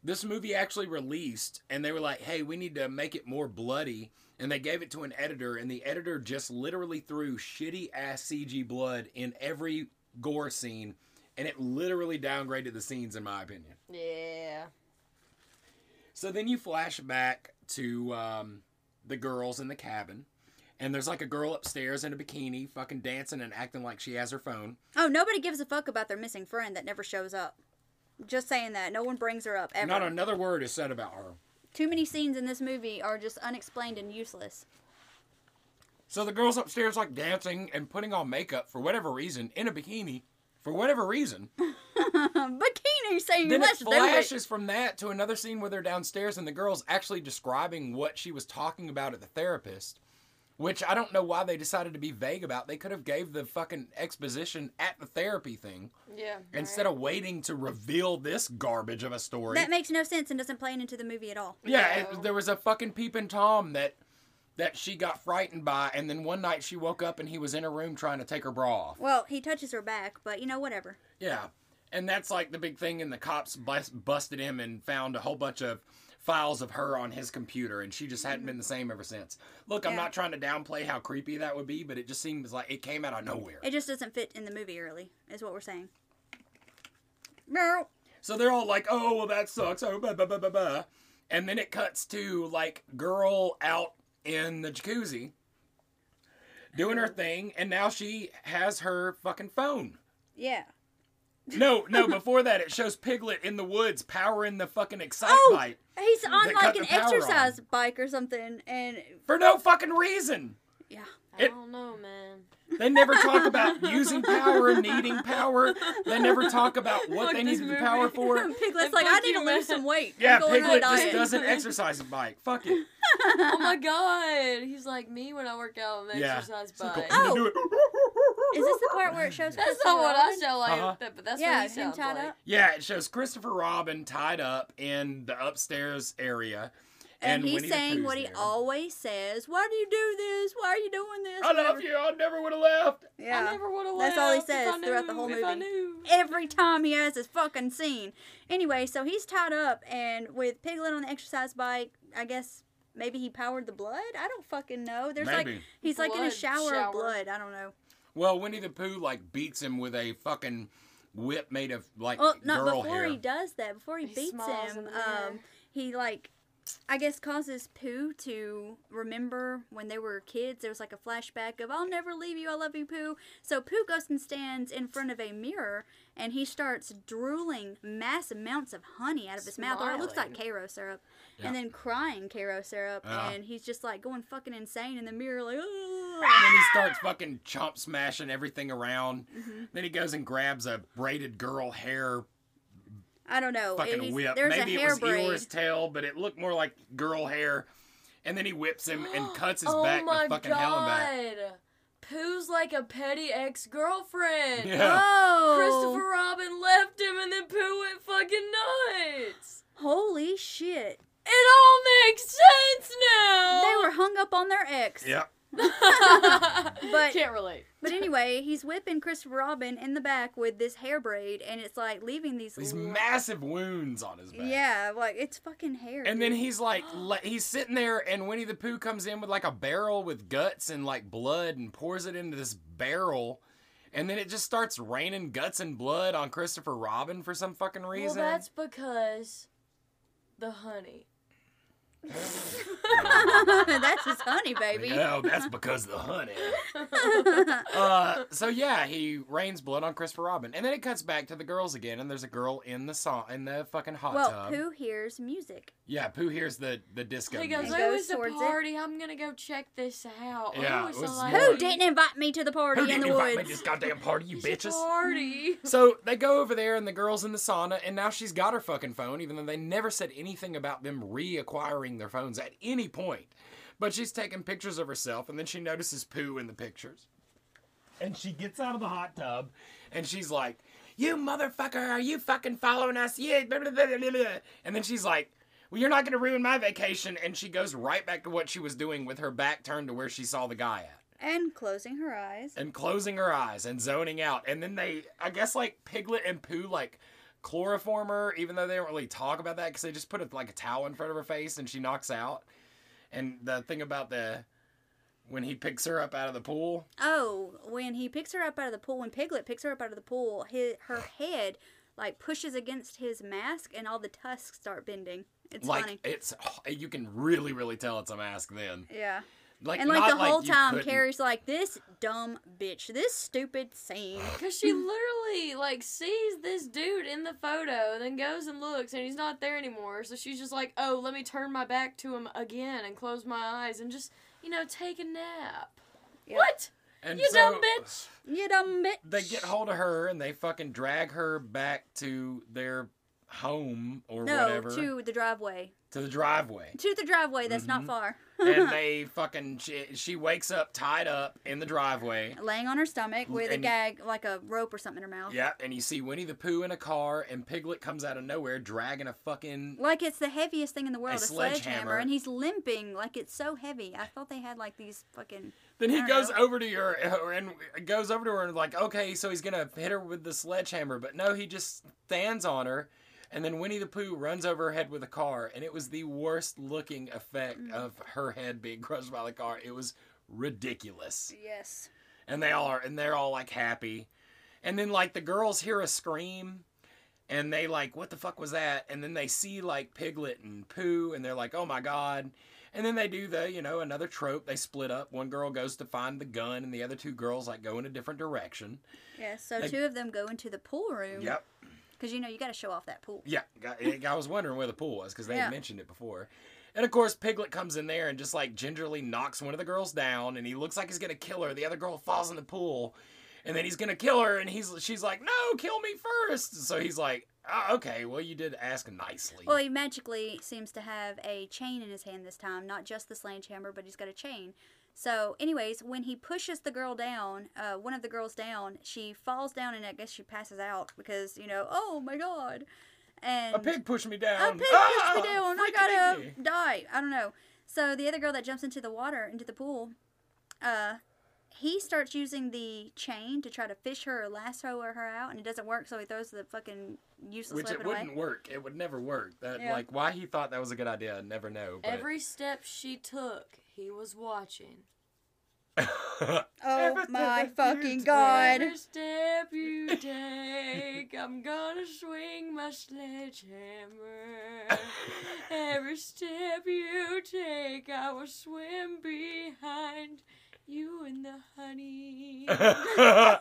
this movie actually released and they were like, hey, we need to make it more bloody. And they gave it to an editor, and the editor just literally threw shitty ass CG blood in every gore scene, and it literally downgraded the scenes, in my opinion. yeah. So then you flash back to um, the girls in the cabin, and there's like a girl upstairs in a bikini, fucking dancing and acting like she has her phone. Oh, nobody gives a fuck about their missing friend that never shows up. Just saying that. No one brings her up ever. Not another word is said about her. Too many scenes in this movie are just unexplained and useless. So the girl's upstairs, like dancing and putting on makeup for whatever reason in a bikini, for whatever reason. Bikini saying then it let's do it. flashes from that to another scene where they're downstairs and the girl's actually describing what she was talking about at the therapist, which I don't know why they decided to be vague about. They could have gave the fucking exposition at the therapy thing Yeah. instead of waiting to reveal this garbage of a story. That makes no sense and doesn't play into the movie at all. yeah, No. it, there was a fucking peeping tom that that she got frightened by, and then one night she woke up and he was in her room trying to take her bra off. Well, he touches her back, but you know, whatever. Yeah, and that's like the big thing. And the cops bus- busted him and found a whole bunch of files of her on his computer, and she just hadn't mm-hmm. been the same ever since. Look, I'm not trying to downplay how creepy that would be, but it just seems like it came out of nowhere. It just doesn't fit in the movie, really, is what we're saying. No. So they're all like, "Oh, well, that sucks." Oh, blah, blah, blah, blah, blah. And then it cuts to like girl out in the jacuzzi doing her thing, and now she has her fucking phone. Yeah. No, no. Before that, it shows Piglet in the woods powering the fucking Excite Oh! Bike He's on like an the power exercise bike or something, and for no fucking reason. yeah. I It- don't know, man. They never talk about using power, and needing power. They never talk about what Fuck they need the power for. Piglet's And like, I need to lose some weight. Yeah, going on a Piglet just diet." doesn't exercise bike. Fuck it. Oh my god. He's like me when I work out on the Yeah. exercise It's like, bike. Oh. Is this the part where it shows? That's Christopher not what I Robin? sound like, Uh-huh. but that's Yeah, what he him sounds tied like. up. Yeah, it shows Christopher Robin tied up in the upstairs area. And, he's Winnie saying Pooh's what he there. always says. Why do you do this? Why are you doing this? I love you. I never would have left. Yeah. I never would have left. That's all he says I throughout the knew, whole if I movie. knew. Every time he has his fucking scene. Anyway, so he's tied up, and with Piglet on the exercise bike, I guess maybe he powered the blood. I don't fucking know. There's like Maybe. he's like in a shower, shower. of blood. I don't know. Well, Winnie the Pooh like beats him with a fucking whip made of like Well, not girl before hair. he does that. Before he, He beats him, in the mirror. um, he like, I guess causes Pooh to remember when they were kids. There was like a flashback of "I'll never leave you, I love you, Pooh." So Pooh goes and stands in front of a mirror, and he starts drooling mass amounts of honey out of his mouth, or it looks like Smiling. Karo syrup, Yeah. and then crying Karo syrup, Yeah. and he's just like going fucking insane in the mirror, like. And then he starts fucking chomp smashing everything around. Mm-hmm. Then he goes and grabs a braided girl hair I don't know. fucking He's- whip. There's Maybe a it was braid. Eeyore's tail, but it looked more like girl hair. And then he whips him and cuts his oh back my with fucking hell and back. Pooh's like a petty ex girlfriend. Yeah. Oh, Christopher Robin left him and then Pooh went fucking nuts. Holy shit! It all makes sense now. They were hung up on their ex. Yep. But- can't relate. But anyway, he's whipping Christopher Robin in the back with this hair braid, and it's like leaving these. These li- massive wounds on his back. Yeah, like it's fucking hair. And then he's like, le- he's sitting there, and Winnie the Pooh comes in with like a barrel with guts and like blood and pours it into this barrel. And then it just starts raining guts and blood on Christopher Robin for some fucking reason. Well, reason. that's because the honey. That's his honey, baby. No, that's because of the honey. uh, so yeah, he rains blood on Christopher Robin, and then it cuts back to the girls again, and there's a girl in the song in the fucking hot well, tub. Pooh hears music. Yeah, Pooh hears the the disco. He goes, music. And "Oh, goes it's a it. party. I'm gonna go check this out." Yeah, it was Who didn't invite me to the party Who in didn't the invite me woods? to this goddamn party, you bitches? party. So they go over there, and the girl's in the sauna, and now she's got her fucking phone, even though they never said anything about them reacquiring their phones at any point. But she's taking pictures of herself, and then she notices Pooh in the pictures. And she gets out of the hot tub, and she's like, You motherfucker, are you fucking following us? Yeah. blah, blah, blah, blah, blah." And then she's like, Well, you're not going to ruin my vacation. And she goes right back to what she was doing with her back turned to where she saw the guy at And closing her eyes. and closing her eyes and zoning out. And then they, I guess, like Piglet and Pooh, like chloroform her, even though they don't really talk about that because they just put a, like a towel in front of her face and she knocks out. And the thing about the when he picks her up out of the pool, Oh, when he picks her up out of the pool, when Piglet picks her up out of the pool, his, her head like pushes against his mask, and all the tusks start bending. It's like funny. it's you can really really tell it's a mask then. Yeah. Like And like not the whole you time, couldn't- Carrie's like, "This dumb bitch, this stupid scene." Cause she literally like sees this dude in the photo, and then goes and looks, and he's not there anymore. So she's just like, "Oh, let me turn my back to him again and close my eyes and just, you know, take a nap." Yep. What? and You so dumb bitch! You dumb bitch. They get hold of her and they fucking drag her back to their home or no whatever to the driveway. to the driveway. To the driveway. That's not Mhm. far. And they fucking she, she wakes up tied up in the driveway. Laying on her stomach with a gag, like a rope or something in her mouth. Yeah, and you see Winnie the Pooh in a car, and Piglet comes out of nowhere dragging a fucking. Like it's the heaviest thing in the world, a, sledgehammer. sledgehammer, and he's limping like it's so heavy. I thought they had like these fucking. Then he goes know. over to her and goes over to her and like, okay, so he's gonna hit her with the sledgehammer, but no, he just stands on her, and then Winnie the Pooh runs over her head with a car, and it was the worst looking effect Mm. of her head being crushed by the car. It was ridiculous. Yes. and they all are and they're all like happy and then like the girls hear a scream and they like what the fuck was that and then they see like piglet and pooh and they're like oh my god and then they do the you know another trope they split up one girl goes to find the gun and the other two girls like go in a different direction Yes. So They- two of them go into the pool room. yep Because you know you got to show off that pool. yeah I, I was wondering where the pool was because they Yeah. had mentioned it before and of course piglet comes in there and just like gingerly knocks one of the girls down and he looks like he's gonna kill her the other girl falls in the pool and then he's gonna kill her and he's she's like no kill me first so he's like oh, okay well you did ask nicely Well, he magically seems to have a chain in his hand this time, not just the sledgehammer, but he's got a chain. So, anyways, when he pushes the girl down, uh, one of the girls down, she falls down and I guess she passes out because you know, oh my god, and a pig pushed me down a pig pushed Ah, me down. I gotta dicky. die. I don't know. So the other girl that jumps into the water, into the pool, uh, he starts using the chain to try to fish her or lasso her out, and it doesn't work. So he throws the fucking useless which it weapon away. wouldn't work it would never work that Yeah. like why he thought that was a good idea I never know but Every step she took, he was watching. Oh my fucking god! Every step you take, I'm gonna swing my sledgehammer. Every step you take, I will swim behind you and the honey. the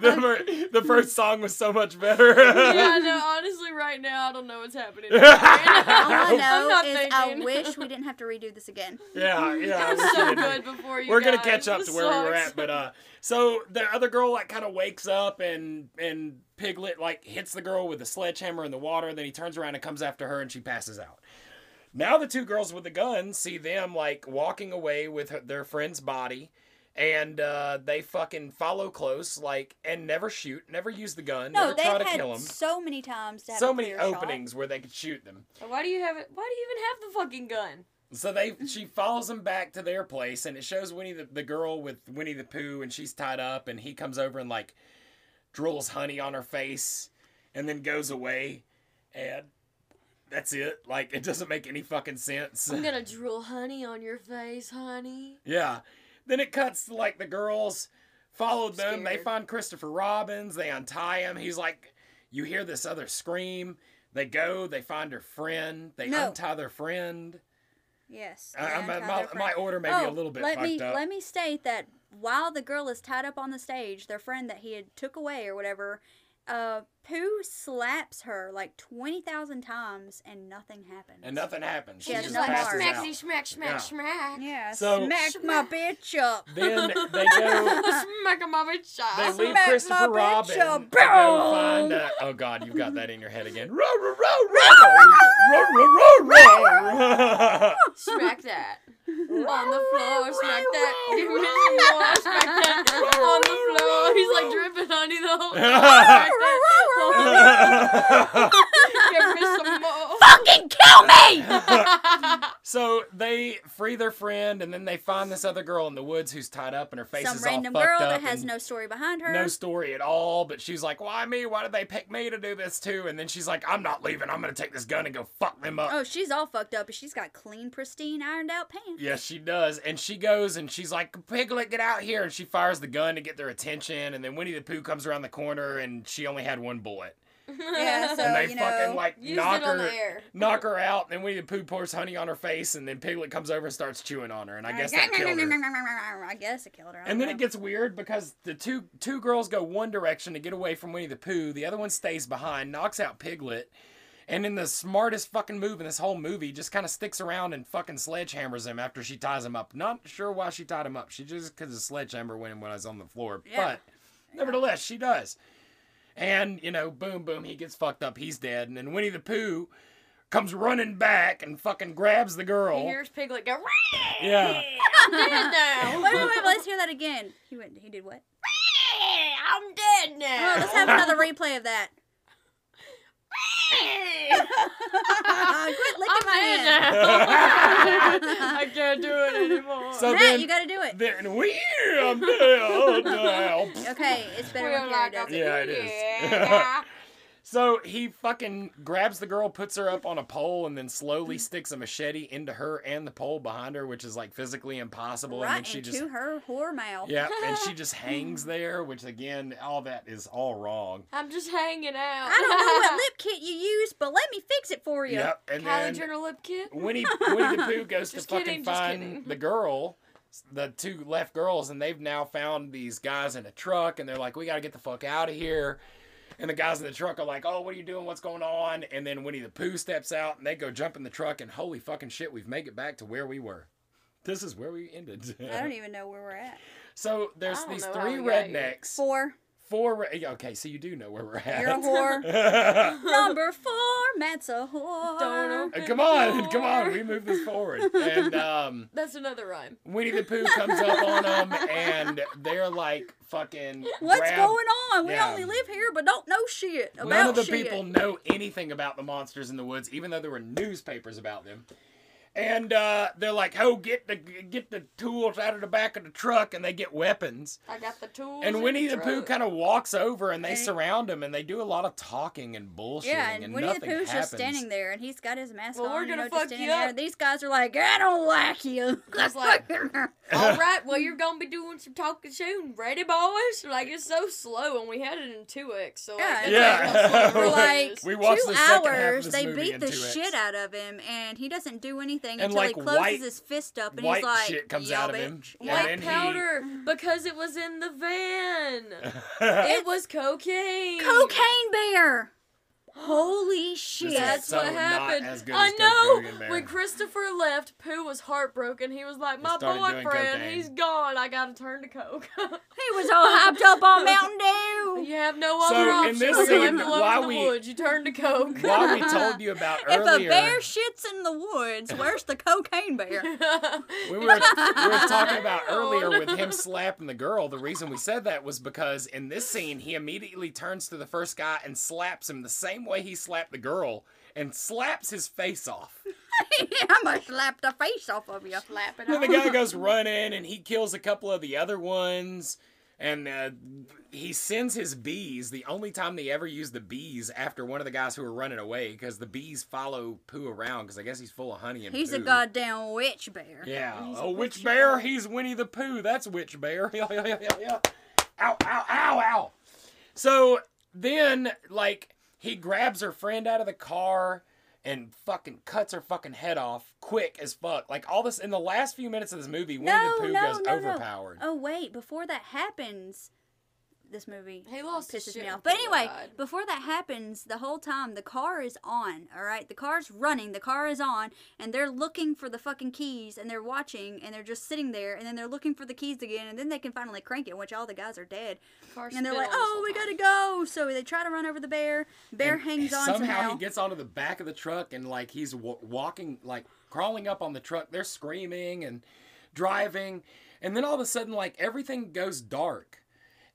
the, fir- the first song was so much better. yeah, no, honestly, right now, I don't know what's happening. All I I'm know not is I wish we didn't have to redo this again. yeah, yeah. It was so good before you We're gonna catch up to This where we were at, but uh, so the other girl like kind of wakes up and and Piglet like hits the girl with the sledgehammer in the water. And then he turns around and comes after her, and she passes out. Now the two girls with the guns see them like walking away with her, their friend's body, and uh, they fucking follow close, like and never shoot, never use the gun, No, never try they've to kill had them. so many times to have So a many clear shot. openings where they could shoot them. Why do you have it? Why do you even have the fucking gun? So they she follows them back to their place, and it shows Winnie the, the girl with Winnie the Pooh, and she's tied up, and he comes over and like drools honey on her face, and then goes away, and that's it. Like it doesn't make any fucking sense. I'm gonna drool honey on your face, honey. Yeah. Then it cuts to like the girls followed them. They find Christopher Robbins. They untie him. He's like, you hear this other scream. They go. They find her friend. They No. untie their friend. Yes. Uh, I- I'm- uh, untie my, their my order may be a Oh, little bit let fucked me up. let me state that while the girl is tied up on the stage, their friend that he had took away or whatever, uh, Pooh slaps her like twenty thousand times and nothing happens. and nothing happens. She Yeah, just no passes marks. out. Smacksy, smack, smack, Yeah. smack. yeah, So- smack my bitch up. Then they go. Smack him on my They leave Smack Christopher my bitch Robin up. to go find. Uh, oh God, you've got that in your head again. Row, row, row, row, row, row, row, row. Smack that. On the floor, smack that. Give me some more, smack that. On the floor. He's like dripping honey though. Smack that. Give me some more. Fucking kill me! so they free their friend, and then they find this other girl in the woods who's tied up, and her face Some is all fucked up. Some random girl that has no story behind her. no story at all. But she's like, "Why me? Why did they pick me to do this too?" And then she's like, "I'm not leaving. I'm gonna take this gun and go fuck them up." Oh, she's all fucked up, but she's got clean, pristine, ironed out pants. Yes, she does. And she goes and she's like, Piglet, get out here. And she fires the gun to get their attention. And then Winnie the Pooh comes around the corner and she only had one bullet. Yeah, so and they you fucking know, like knock her, knock her out. And then Winnie the Pooh pours honey on her face. And then Piglet comes over and starts chewing on her. And I guess that killed her. I guess it killed her. And then don't it gets weird because the two two girls go one direction to get away from Winnie the Pooh. The other one stays behind, knocks out Piglet, and in the smartest fucking move in this whole movie, just kind of sticks around and fucking sledgehammers him after she ties him up. Not sure why she tied him up. She just because the sledgehammer went when I was on the floor. Yeah. But nevertheless, she does. And you know, boom, boom, he gets fucked up. He's dead. And then Winnie the Pooh comes running back and fucking grabs the girl. He hears Piglet go, yeah. I'm dead now. Wait, wait, wait. Let's hear that again. He went. He did what? I'm dead now. Oh, let's have another replay of that. Quit licking I'm my hand. I can't do it anymore. So Matt, then, you gotta do it. then we I'm now. Okay, it's better when We're Gary like, does it. Yeah, it is. Yeah. So he fucking grabs the girl, puts her up on a pole, and then slowly sticks a machete into her and the pole behind her, which is like physically impossible. and then Right she into just her whore mouth. yeah, and she just hangs there, which again, all that is all wrong. I'm just hanging out. I don't know what lip kit you use, but let me fix it for you. Yep, and Kylie then Jenner lip kit. Winnie Winnie the Pooh goes to Just fucking kidding, just find the girl. The two left girls, and they've now found these guys in a truck, and they're like, "We gotta get the fuck out of here." And the guys in the truck are like, "Oh, what are you doing? What's going on?" And then Winnie the Pooh steps out, and they go jump in the truck, and holy fucking shit, we've made it back to where we were. This is where we ended. I don't even know where we're at. so there's these three we got here. rednecks, Four. Four. Okay, so you do know where we're at. You're a whore. Number four, Matt's a whore. Don't Uh, open come the on, come on, we move this forward. And um, That's another rhyme. Winnie the Pooh comes up on them, and they're like fucking. What's grab- going on? We Yeah. only live here, but don't know shit about None of the shit. people know anything about the monsters in the woods, even though there were newspapers about them. And uh, they're like, "Oh, get the get the tools out of the back of the truck," and they get weapons. I got the tools. And Winnie the Pooh kind of walks over, and they And- surround him, and they do a lot of talking and bullshitting, Yeah, and, and Winnie the nothing Pooh's happens. just standing there, and he's got his mask Well, on. we're gonna know, fuck just standing you there. up. These guys are like, I don't like you. It's like, All right, well, you're gonna be doing some talking soon. Ready, boys? Like it's so slow, and we had it in two X. So like, Yeah, that's Yeah. how slow it We- like we watched two the second half of hours, this they movie beat in the 2X. shit out of him, and he doesn't do anything And, until like, he closes white- his fist up, and white he's like, shit comes out of him. bitch." White then he- powder because it was in the van. It was cocaine. Cocaine bear. Holy shit! That's so what not happened. as good I as know. When Christopher left, Pooh was heartbroken. He was like, "My boyfriend, he's gone. I gotta turn to coke." He was all hyped up on Mountain Dew. you have no So, other in option. this You're scene, left alone while in the we- woods. You turn to coke. While we told you about earlier. If a bear shits in the woods, where's the cocaine bear? we were, we were talking about oh, earlier Oh, with him slapping the girl. The reason we said that was because in this scene, he immediately turns to the first guy and slaps him the same way he slapped the girl and slaps his face off. I'm gonna slap the face off of you. Slap it Then the guy goes running and he kills a couple of the other ones. And uh, he sends his bees. The only time they ever use the bees after one of the guys who are running away, because the bees follow Pooh around, because I guess he's full of honey and He's a goddamn witch bear. Yeah. He's a oh, witch bear? bear. He's Winnie the Pooh. That's which bear. Yeah, yeah, yeah, yeah, yeah. Ow, ow, ow, ow. So then, like, he grabs her friend out of the car and fucking cuts her fucking head off quick as fuck. Like, all this in the last few minutes of this movie, Winnie No, the Pooh no, goes no, no. overpowered. Oh wait, before that happens, this movie He lost pisses shit me off. But anyway, died. before that happens, the whole time the car is on. All right, the car's running, the car is on, and they're looking for the fucking keys, and they're watching, and they're just sitting there, and then they're looking for the keys again, and then they can finally crank it, which all the guys are dead, Car and they're like, "Oh, we gotta go!" So they try to run over the bear. Bear And hangs on somehow somehow. he gets onto the back of the truck and like he's w- walking like crawling up on the truck they're screaming and driving and then all of a sudden like everything goes dark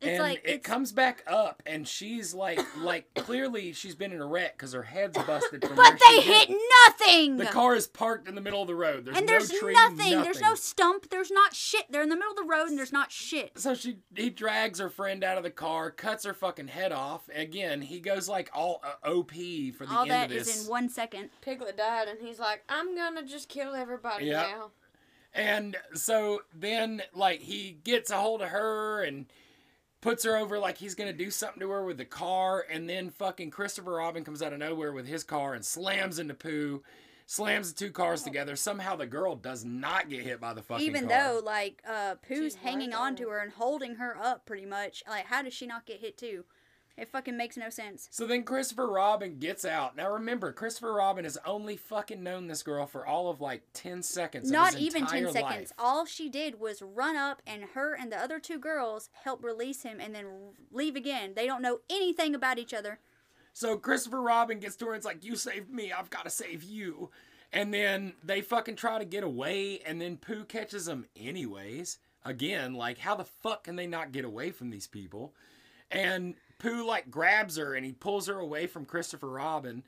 It's and like- it it's- comes back up and she's like like clearly she's been in a wreck because her head's busted from but they she hit nothing. the car is parked in the middle of the road there's and no there's tree nothing. There's no stump. There's not shit. They're in the middle of the road, and there's not shit. so she he drags her friend out of the car, cuts her fucking head off. Again, he goes like all uh, OP for the All end that of this. is in one second. Piglet died, and he's like, I'm gonna just kill everybody Yep. now. And so then, like, he gets a hold of her and puts her over like he's gonna do something to her with the car, and then fucking Christopher Robin comes out of nowhere with his car and slams into Pooh, slams the two cars together. Somehow the girl does not get hit by the fucking Even car. though, like, uh, Pooh's She's hanging on to her and holding her up pretty much. Like, how does she not get hit too? It fucking makes no sense. So then Christopher Robin gets out. Now remember, Christopher Robin has only fucking known this girl for all of like ten seconds. of Not even 10 seconds. life. All she did was run up, and her and the other two girls help release him and then leave again. They don't know anything about each other. So Christopher Robin gets to her and it's like, You saved me, I've got to save you. And then they fucking try to get away, and then Pooh catches them anyways. Again, like, how the fuck can they not get away from these people? And Pooh, like, grabs her and he pulls her away from Christopher Robin.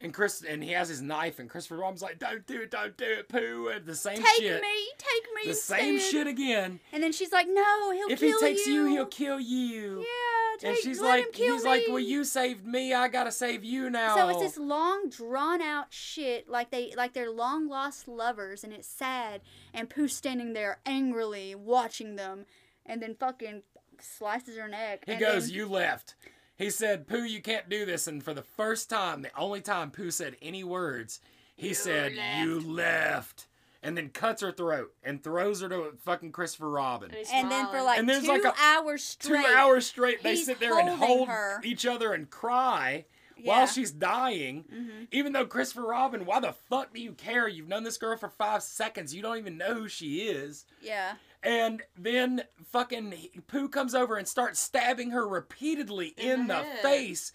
And Chris and he has his knife, and Christopher Robin's like, "Don't do it, don't do it, Pooh." And the same Take shit, Take me, take me. the same shit again. And then she's like, "No, he'll If kill he takes you, you. he'll kill you. Yeah, take, and she's like, he's like, well, you saved me, I gotta save you now. So it's this long, drawn out shit, like they like they're long lost lovers, and it's sad. And Pooh's standing there angrily watching them, and then fucking slices her neck. He and goes, then- You left. He said, Pooh, you can't do this. And for the first time, the only time Pooh said any words, he said, You left. And then cuts her throat and throws her to fucking Christopher Robin. And, And then for like And there's two like a- hours Two hours straight, they sit there and hold her. each other and cry Yeah. while she's dying. Mhm. Even though Christopher Robin, why the fuck do you care? You've known this girl for five seconds. You don't even know who she is. Yeah, And then fucking Pooh comes over and starts stabbing her repeatedly in, In the the face.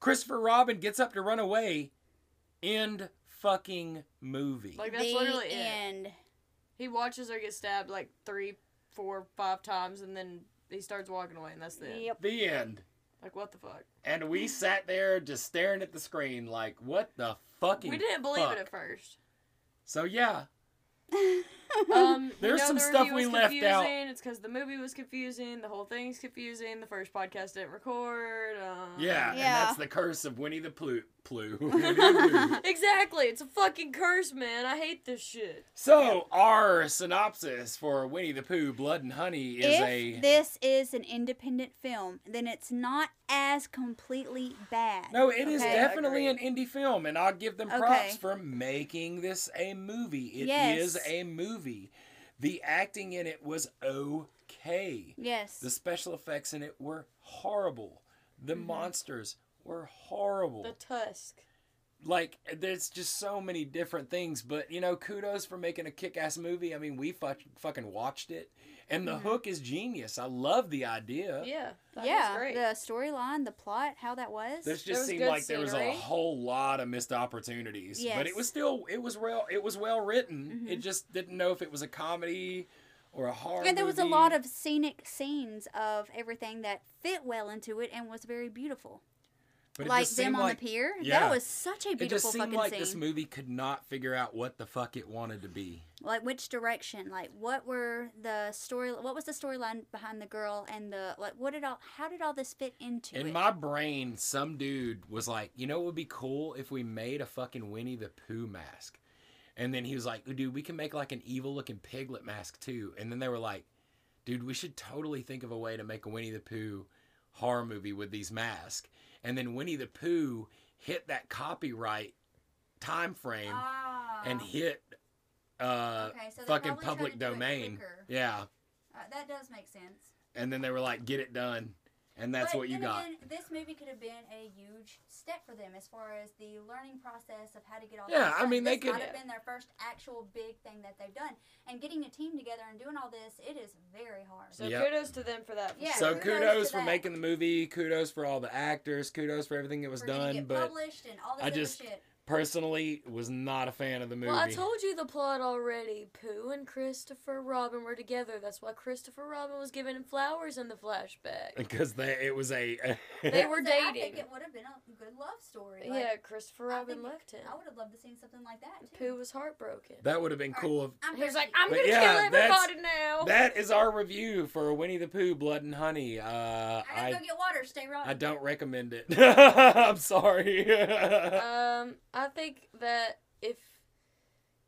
Christopher Robin gets up to run away. End fucking movie. Like that's the literally it. end. He watches her get stabbed like three, four, five times, and then he starts walking away, and that's the end. Yep. the end. Like what the fuck? And we sat there just staring at the screen like, what the fucking We didn't believe fuck? it at first. So yeah, Um, There's some the stuff we was left out. confusing. It's because the movie was confusing. The whole thing's confusing. The first podcast didn't record. Um, yeah, and that's the curse of Winnie the Pooh. Pooh. Winnie the Pooh. exactly. It's a fucking curse, man. I hate this shit. So our synopsis for Winnie the Pooh: Blood and Honey is if a this is an independent film, then it's not as completely bad. No, it is Okay. definitely an indie film, and I'll give them Okay. props for making this a movie. It is Yes. a movie. The acting in it was okay. Yes. The special effects in it were horrible. The Mm-hmm. monsters were horrible. The Tusk. like, there's just so many different things, but you know, kudos for making a kick ass movie. I mean, we fu- fucking watched it, and the Mm-hmm. hook is genius. I love the idea. Yeah. That yeah, was great. the storyline, the plot, how that was. This There just was seemed good like there was a whole lot of missed opportunities. Yes. But it was still it was well it was well written. Mhm. It just didn't know if it was a comedy or a horror. and there was a lot of scenic scenes of everything that fit well into it and was very beautiful. But like them on like the pier. yeah. That was such a beautiful fucking scene. it just seemed like scene. this movie could not figure out what the fuck it wanted to be. like which direction? Like what were the story? What was the storyline behind the girl and the like? What did all? How did all this fit into In it? my brain, some dude was like, you know what would be cool if we made a fucking Winnie the Pooh mask? And then he was like, dude, we can make like an evil looking piglet mask too. And then they were like, dude, we should totally think of a way to make a Winnie the Pooh horror movie with these masks. And then Winnie the Pooh hit that copyright time frame Ah. and hit uh, Okay, so fucking public to do it domain. Yeah. Uh, that does make sense. And then they were like, get it done. And that's But what you then got. Again, this movie could have been a huge step for them as far as the learning process of how to get all. Yeah, this I done. mean, they could- have been their first actual big thing that they've done, and getting a team together and doing all this, it is very hard. So Yep. kudos to them for that. Yeah, so kudos kudos for that. making the movie. Kudos for all the actors. Kudos for everything that was For done. it But published and all this I other just- shit. Personally, was not a fan of the movie Well, I told you the plot already. Pooh and Christopher Robin were together. That's why Christopher Robin was giving him flowers in the flashback. because they it was a They were So I think dating. it would have been a good love story. Like, Yeah, Christopher Robin think- left him. I would have loved to see something like that too. Pooh was heartbroken. that would have been All right, cool. If, I'm He was like. I'm gonna yeah, kill that's- everybody now. that is our review for Winnie the Pooh, Blood and Honey. Uh, I gotta I go get water. Stay right. I don't recommend it. I'm sorry. Um, I think that if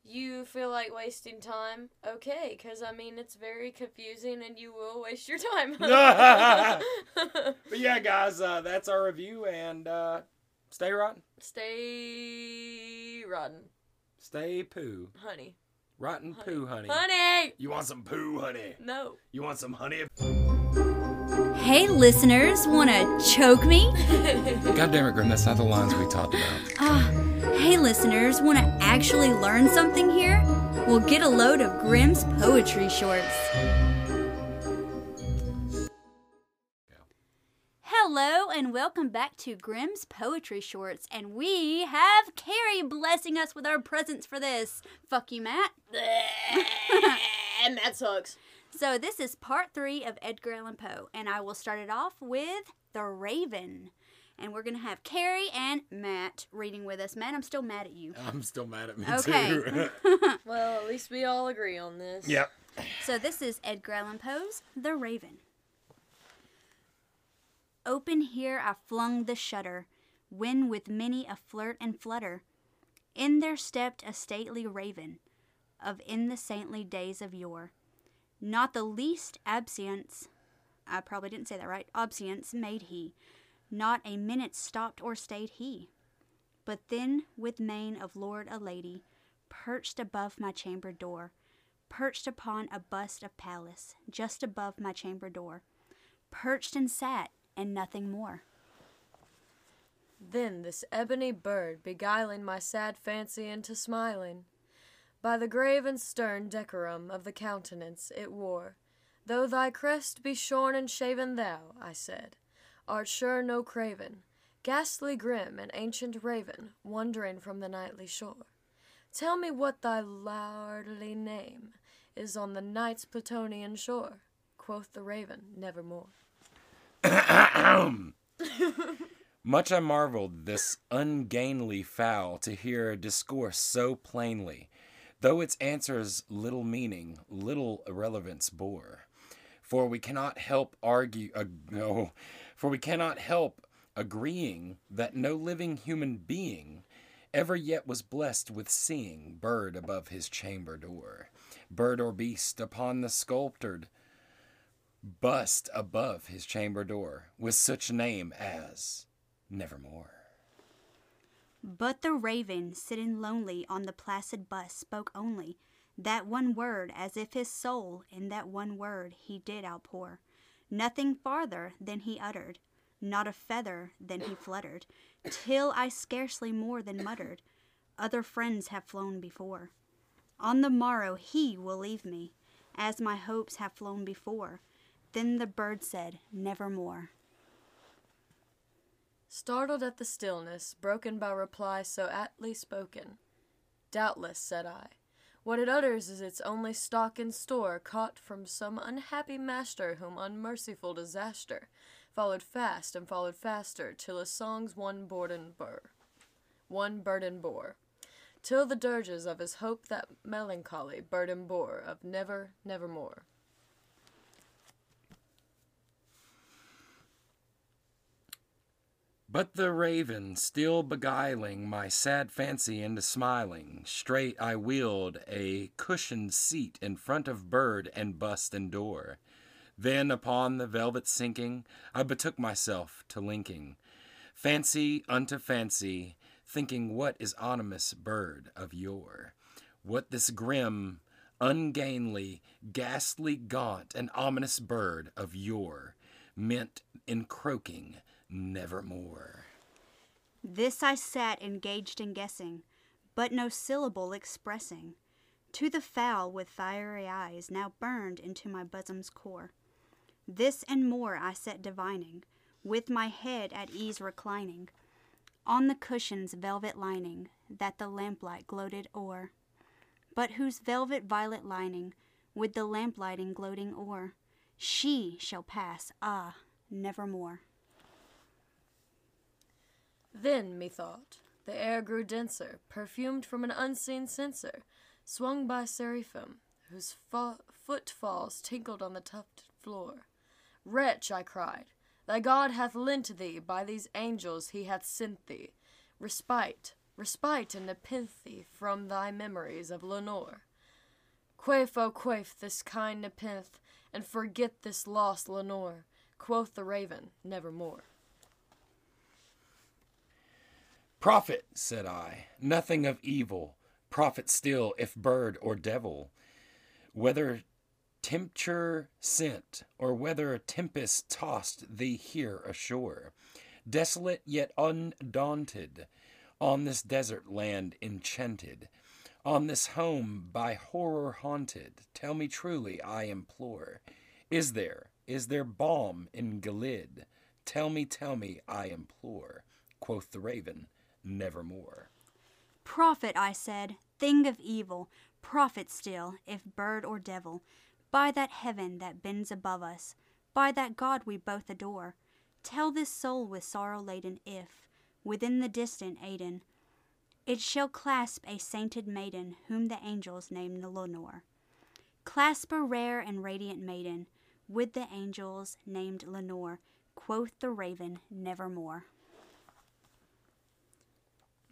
you feel like wasting time, okay, because I mean it's very confusing and you will waste your time. but yeah, guys, uh, that's our review, and uh, stay rotten, Stay rotten, stay poo, honey. rotten Honey. poo, honey. Honey. You want some poo, honey? No. You want some honey? Hey, listeners, want to choke me? God damn it, Grim, that's not the lines we talked about. Ah, hey, listeners, want to actually learn something here? Well, get a load of Grim's poetry shorts. Hello, and welcome back to Grim's Poetry Shorts. And we have Carrie blessing us with our presents for this. Fuck you, Matt. and that sucks. So, this is part three of Edgar Allan Poe, and I will start it off with The Raven. And we're going to have Carrie and Matt reading with us. Matt, I'm still mad at you. I'm still mad at me Okay. too. Well, at least we all agree on this. yep. So this is Edgar Allan Poe's The Raven. Open here I flung the shutter, when with many a flirt and flutter, in there stepped a stately raven, of in the saintly days of yore. Not the least absence, I probably didn't say that right, obscience made he, not a minute stopped or stayed he. But then, with mane of lord a lady, perched above my chamber door, perched upon a bust of Pallas, just above my chamber door, perched and sat, and nothing more. Then this ebony bird beguiling my sad fancy into smiling. By the grave and stern decorum of the countenance it wore, though thy crest be shorn and shaven, thou, I said, art sure no craven, ghastly grim and ancient raven, wandering from the nightly shore. Tell me what thy lordly name is on the night's Plutonian shore. Quoth the raven, nevermore. Much I marveled this ungainly fowl to hear discourse so plainly, though its answers little meaning, little irrelevance bore. For we cannot help argue, uh, no, for we cannot help agreeing that no living human being ever yet was blessed with seeing bird above his chamber door, bird or beast upon the sculptured bust above his chamber door, with such name as Nevermore. But the raven, sitting lonely on the placid bust, spoke only that one word, as if his soul in that one word he did outpour. Nothing farther than he uttered, not a feather than he fluttered, till I scarcely more than muttered, Other friends have flown before. On the morrow he will leave me, as my hopes have flown before. Then the bird said, Nevermore. Startled at the stillness, broken by reply so aptly spoken. Doubtless, said I, what it utters is its only stock in store, caught from some unhappy master whom unmerciful disaster followed fast and followed faster, till his songs one burden bore, one burden bore, till the dirges of his hope that melancholy burden bore of never, nevermore. But the raven, still beguiling my sad fancy into smiling, straight I wheeled a cushioned seat in front of bird and bust and door. Then upon the velvet sinking, I betook myself to linking fancy unto fancy, thinking what is ominous bird of yore, what this grim, ungainly, ghastly, gaunt, and ominous bird of yore meant in croaking nevermore. This I sat engaged in guessing, but no syllable expressing. To the fowl with fiery eyes now burned into my bosom's core. This and more I sat divining, with my head at ease reclining, on the cushion's velvet lining that the lamplight gloated o'er, but whose velvet violet lining with the lamplighting gloating o'er, she shall pass, ah, nevermore. Then, methought, the air grew denser, perfumed from an unseen censer, swung by seraphim, whose fo- footfalls tinkled on the tufted floor. Wretch, I cried, thy God hath lent thee, by these angels he hath sent thee, respite, respite and nepenthe from thy memories of Lenore. Quaff, oh, quaff this kind nepenthe, and forget this lost Lenore, quoth the raven, nevermore. Prophet, said I, nothing of evil, prophet still, if bird or devil, whether tempture sent, or whether tempest tossed thee here ashore, desolate yet undaunted, on this desert land enchanted, on this home by horror haunted, tell me truly, I implore, is there, is there balm in Gilead? Tell me, tell me, I implore, quoth the raven, nevermore. Prophet, I said, thing of evil, prophet still, if bird or devil, by that heaven that bends above us, by that God we both adore, tell this soul with sorrow laden if, within the distant Aidenn, it shall clasp a sainted maiden whom the angels name Lenore. Clasp a rare and radiant maiden with the angels named Lenore, quoth the raven, nevermore.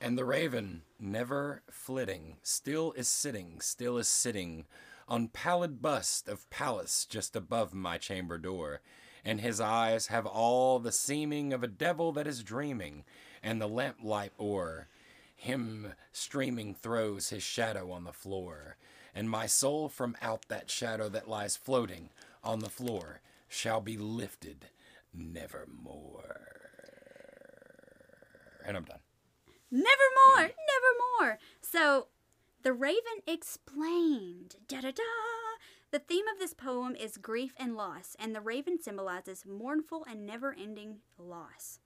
And the raven, never flitting, still is sitting, still is sitting on pallid bust of Pallas just above my chamber door, and his eyes have all the seeming of a devil that is dreaming, and the lamplight o'er him streaming throws his shadow on the floor, and my soul from out that shadow that lies floating on the floor shall be lifted nevermore. And I'm done. Nevermore, nevermore. So the raven explained. Da da da. The theme of this poem is grief and loss, and the raven symbolizes mournful and never ending loss.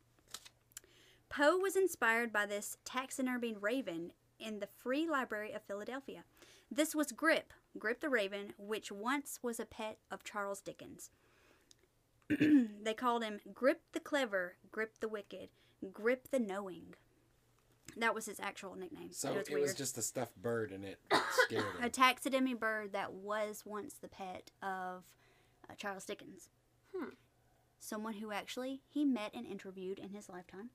Poe was inspired by this taxidermied raven in the Free Library of Philadelphia. This was Grip, Grip the Raven, which once was a pet of Charles Dickens. they called him Grip the Clever, Grip the Wicked, Grip the Knowing. That was his actual nickname. So it it was was, just a stuffed bird and it scared him. a taxidermy bird that was once the pet of uh, Charles Dickens. Hmm. Someone who actually he met and interviewed in his lifetime.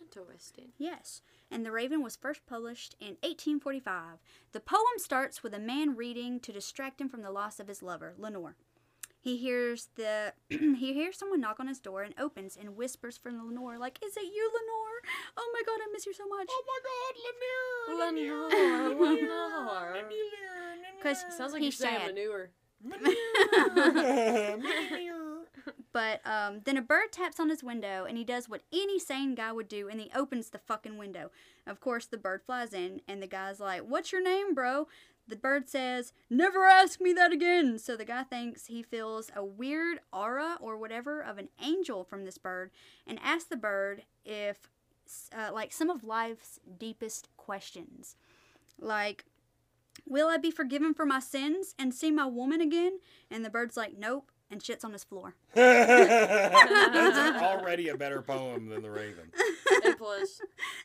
Interesting. Yes, and The Raven was first published in 1845. The poem starts with a man reading to distract him from the loss of his lover, Lenore. He hears the he hears someone knock on his door and opens and whispers from Lenore like, "Is it you, Lenore? Oh my God, I miss you so much." Oh my God, Lanier! Lenore, Lenore. Because Sounds like he's you're saying sad. manure. Lanier! But um, then a bird taps on his window and he does what any sane guy would do and he opens the fucking window. Of course, the bird flies in and the guy's like, What's your name, bro? The bird says, Never ask me that again. So the guy thinks he feels a weird aura or whatever of an angel from this bird and asks the bird if, uh, like, some of life's deepest questions. Like, Will I be forgiven for my sins and see my woman again? And the bird's like, Nope, and shits on his floor. That's already a better poem than the Raven. A plus.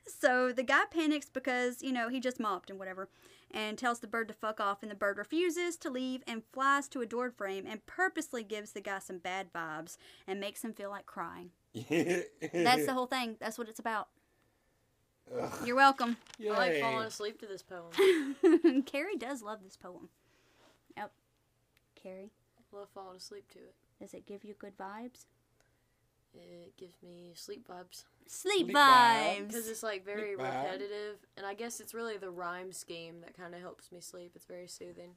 So the guy panics because, you know, he just mopped and whatever, and tells the bird to fuck off, and the bird refuses to leave and flies to a door frame and purposely gives the guy some bad vibes and makes him feel like crying. That's the whole thing. That's what it's about. You're welcome. I like falling asleep to this poem. Carrie does love this poem. Yep. Carrie, I love falling asleep to it. does it give you good vibes? It gives me sleep vibes Sleep, Sleep vibes. because it's like very repetitive, and I guess it's really the rhyme scheme that kind of helps me sleep. It's very soothing.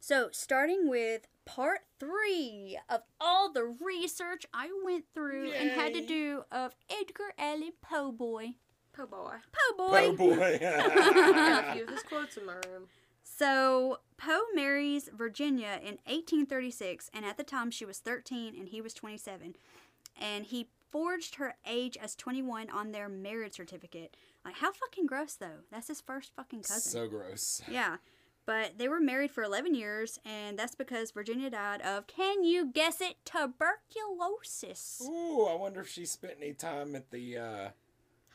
So, starting with part three of all the research I went through and had to do of Edgar Allan Poe boy. Poe boy. Poe boy. Oh boy. I got a few of his quotes in my room. So, Poe marries Virginia in 1836, and at the time she was 13 and he was 27. And he forged her age as 21 on their marriage certificate. Like, how fucking gross, though? That's his first fucking cousin. so gross. Yeah. But they were married for 11 years, and that's because Virginia died of, can you guess it, tuberculosis. Ooh, I wonder if she spent any time at the uh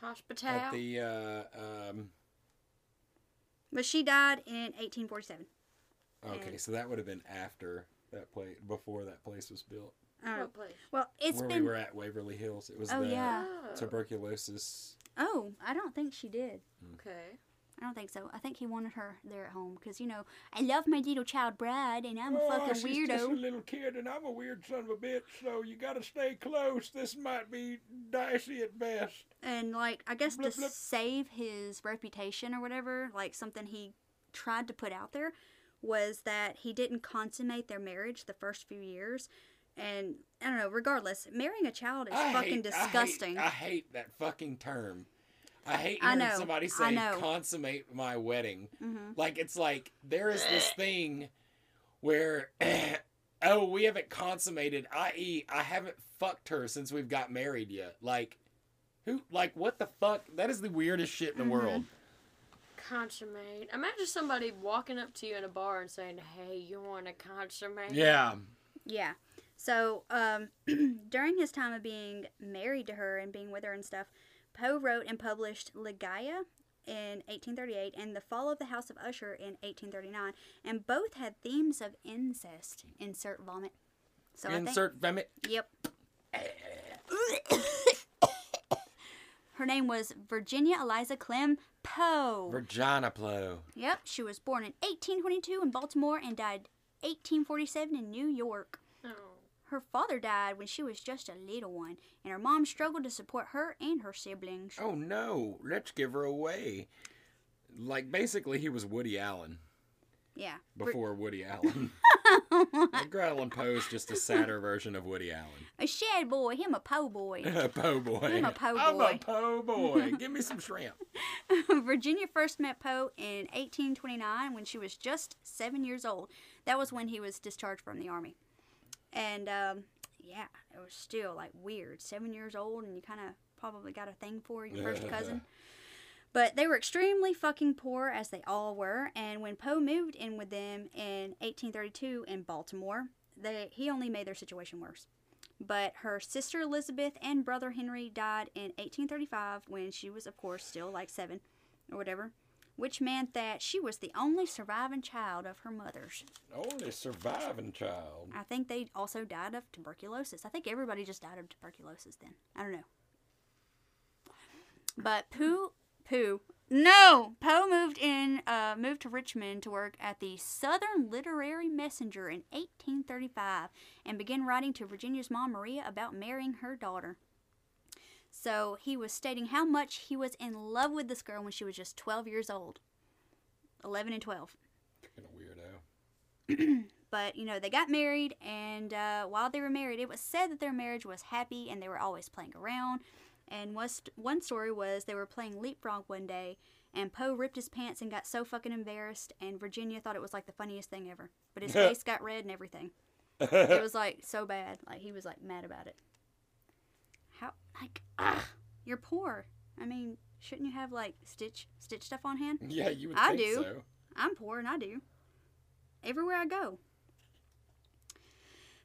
Hospital. at the uh um But she died in 1847. okay, And- so that would have been after that place before that place was built. I. What place? Well, it's where been. we were at Waverly Hills. It was Oh, the yeah. Oh, tuberculosis. Oh, I don't think she did. okay. I don't think so. I think he wanted her there at home because, you know, I love my little child bride and I'm a oh, fucking she's just a little kid, and I'm a weird son of a bitch. So you got to stay close. This might be dicey at best. And, like, I guess to Blip, blip. save his reputation or whatever, like something he tried to put out there was that he didn't consummate their marriage the first few years. And I don't know, regardless, marrying a child is I fucking hate- I hate- disgusting. I hate, that fucking term. I hate I hearing know, somebody I say know. consummate my wedding. Mhm. Like it's like there is this thing where oh, we haven't consummated, i.e., I haven't fucked her since we've got married yet. Like who like what the fuck? That is the weirdest shit in the Mhm. world. Consummate. Imagine somebody walking up to you in a bar and saying, "Hey, you want to consummate?" Yeah. Yeah. So, um, during his time of being married to her and being with her and stuff, Poe wrote and published Ligeia in 1838 and The Fall of the House of Usher in 1839, and both had themes of incest. Insert vomit. So Insert vomit. Yep. her name was Virginia Eliza Clemm Poe. Virginia Poe. Yep, she was born in 1822 in Baltimore and died 1847 in New York. Her father died when she was just a little one, and her mom struggled to support her and her siblings. Oh no, let's give her away. Like basically he was Woody Allen Yeah. before Woody Allen. Edgar Allan Poe is just a sadder version of Woody Allen. a shad boy, him a po boy. po boy. I'm a po' boy. I'm a po boy. Give me some shrimp. Virginia first met Poe in 1829 when she was just seven years old. That was when he was discharged from the army. And um, yeah, it was still like weird. Seven years old, and you kind of probably got a thing for your first cousin. But they were extremely fucking poor, as they all were. And when Poe moved in with them in 1832 in Baltimore, they, he only made their situation worse. But her sister Elizabeth and brother Henry died in 1835 when she was, of course, still like seven or whatever, which meant that she was the only surviving child of her mother's. Only surviving child. I think they also died of tuberculosis. I think everybody just died of tuberculosis then. I don't know. But Pooh, Pooh, no, Poe moved in, uh, moved to Richmond to work at the Southern Literary Messenger in 1835 and began writing to Virginia's mom Maria about marrying her daughter. So he was stating how much he was in love with this girl when she was just 12 years old. 11 and 12. Fucking weirdo. but you know they got married, and uh, while they were married, it was said that their marriage was happy, and they were always playing around. And was, one story was they were playing leapfrog one day, and Poe ripped his pants and got so fucking embarrassed, and Virginia thought it was like the funniest thing ever. But his face got red and everything. It was like so bad. Like he was like mad about it. Like ah, you're poor. I mean, shouldn't you have like stitch stitch stuff on hand? Yeah, you would I do. so. I'm poor and I do. Everywhere I go.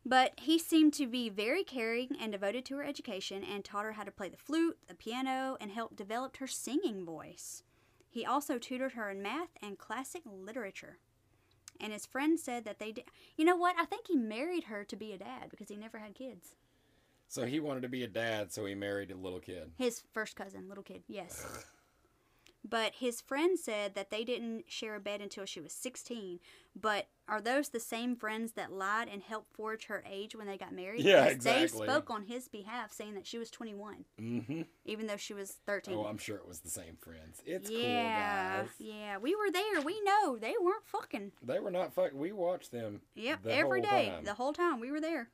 But he seemed to be very caring and devoted to her education and taught her how to play the flute, the piano, and helped develop her singing voice. He also tutored her in math and classic literature. And his friend said that they did. You know what? I think he married her to be a dad because he never had kids. So he wanted to be a dad, so he married a little kid. His first cousin, little kid, yes. But his friend said that they didn't share a bed until she was 16. But are those the same friends that lied and helped forge her age when they got married? Yeah, Because They spoke on his behalf saying that she was 21, Mm-hmm. even though she was 13. Oh, I'm sure it was the same friends. It's yeah, cool, guys. yeah, we were there. We know they weren't fucking. They were not fucking. We watched them. Yep, the every day, time. the whole time we were there.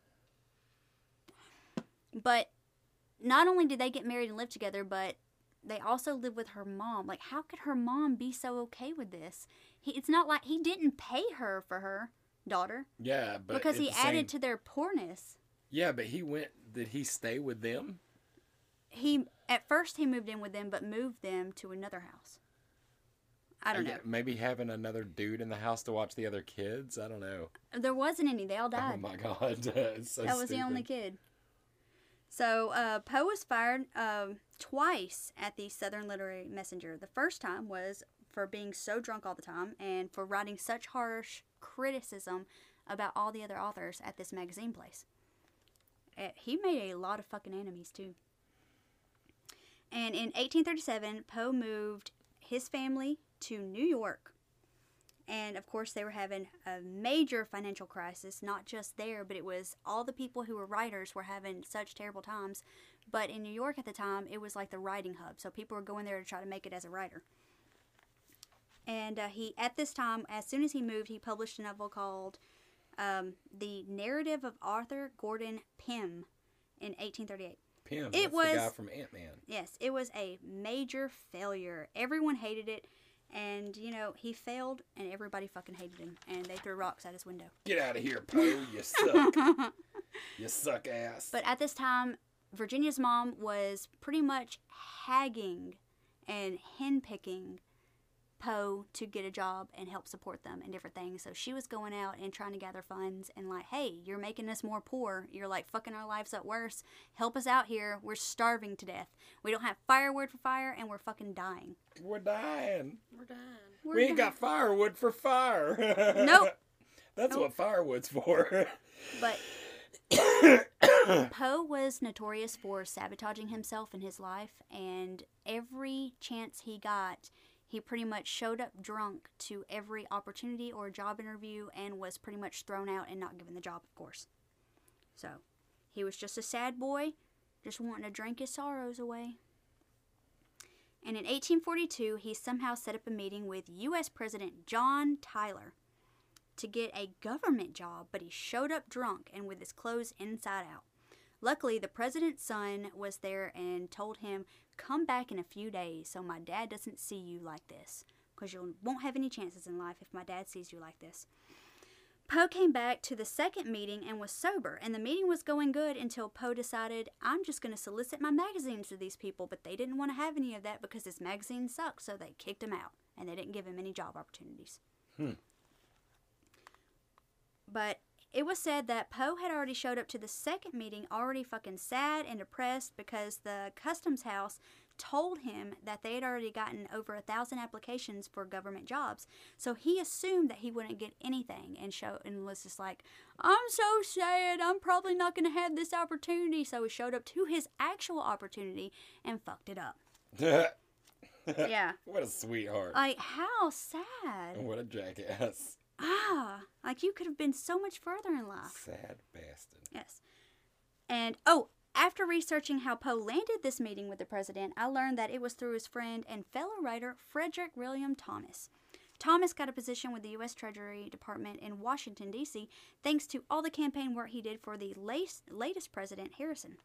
But not only did they get married and live together, but they also live with her mom. Like, how could her mom be so okay with this? He, it's not like he didn't pay her for her daughter Yeah, but because he added same- to their poorness. Yeah, but he went. Did he stay with them? He at first he moved in with them, but moved them to another house. I don't know. Maybe having another dude in the house to watch the other kids. I don't know. There wasn't any. They all oh died. Oh my god, so that was the only kid. So uh, Poe was fired um, twice at the Southern Literary Messenger. The first time was for being so drunk all the time and for writing such harsh criticism about all the other authors at this magazine place. Uh, he made a lot of fucking enemies too. And in 1837, Poe moved his family to New York. And of course, they were having a major financial crisis, not just there, but it was all the people who were writers were having such terrible times. But in New York at the time, it was like the writing hub. So people were going there to try to make it as a writer. And uh, he, at this time, as soon as he moved, he published a novel called um, The Narrative of Arthur Gordon Pym in 1838. Pym. It that's the guy from Ant Man. Yes, it was a major failure. Everyone hated it. And, you know, he failed and everybody fucking hated him. And they threw rocks at his window. Get out of here, Poe. You suck. you suck ass. But at this time, Virginia's mom was pretty much hagging and henpicking Poe to get a job and help support them and different things. So she was going out and trying to gather funds and like, hey, you're making us more poor. You're like fucking our lives up worse. Help us out here. We're starving to death. We don't have firewood for fire and we're fucking dying. We're dying. We're done. We're we ain't dying. got firewood for fire. Nope. That's Nope. what firewood's for. But Poe was notorious for sabotaging himself in his life, and every chance he got, he pretty much showed up drunk to every opportunity or job interview and was pretty much thrown out and not given the job, of course. So, he was just a sad boy, just wanting to drink his sorrows away. And in 1842, he somehow set up a meeting with U.S. President John Tyler to get a government job, but he showed up drunk and with his clothes inside out. Luckily, the president's son was there and told him, Come back in a few days so my dad doesn't see you like this, because you won't have any chances in life if my dad sees you like this. Poe came back to the second meeting and was sober, and the meeting was going good until Poe decided, I'm just going to solicit my magazines to these people, but they didn't want to have any of that because his magazine sucked, so they kicked him out, and they didn't give him any job opportunities. Hmm. But it was said that Poe had already showed up to the second meeting already fucking sad and depressed because the customs house told him that they had already gotten over a thousand applications for government jobs. So he assumed that he wouldn't get anything and show and was just like, I'm so sad, I'm probably not gonna have this opportunity. So he showed up to his actual opportunity and fucked it up. yeah. what a sweetheart. Like how sad. what a jackass. Ah, like you could have been so much further in life. Sad bastard. Yes. And oh, after researching how Poe landed this meeting with the president, I learned that it was through his friend and fellow writer Frederick William Thomas. Thomas got a position with the U.S. Treasury Department in Washington, D.C., thanks to all the campaign work he did for the latest, latest president, Harrison.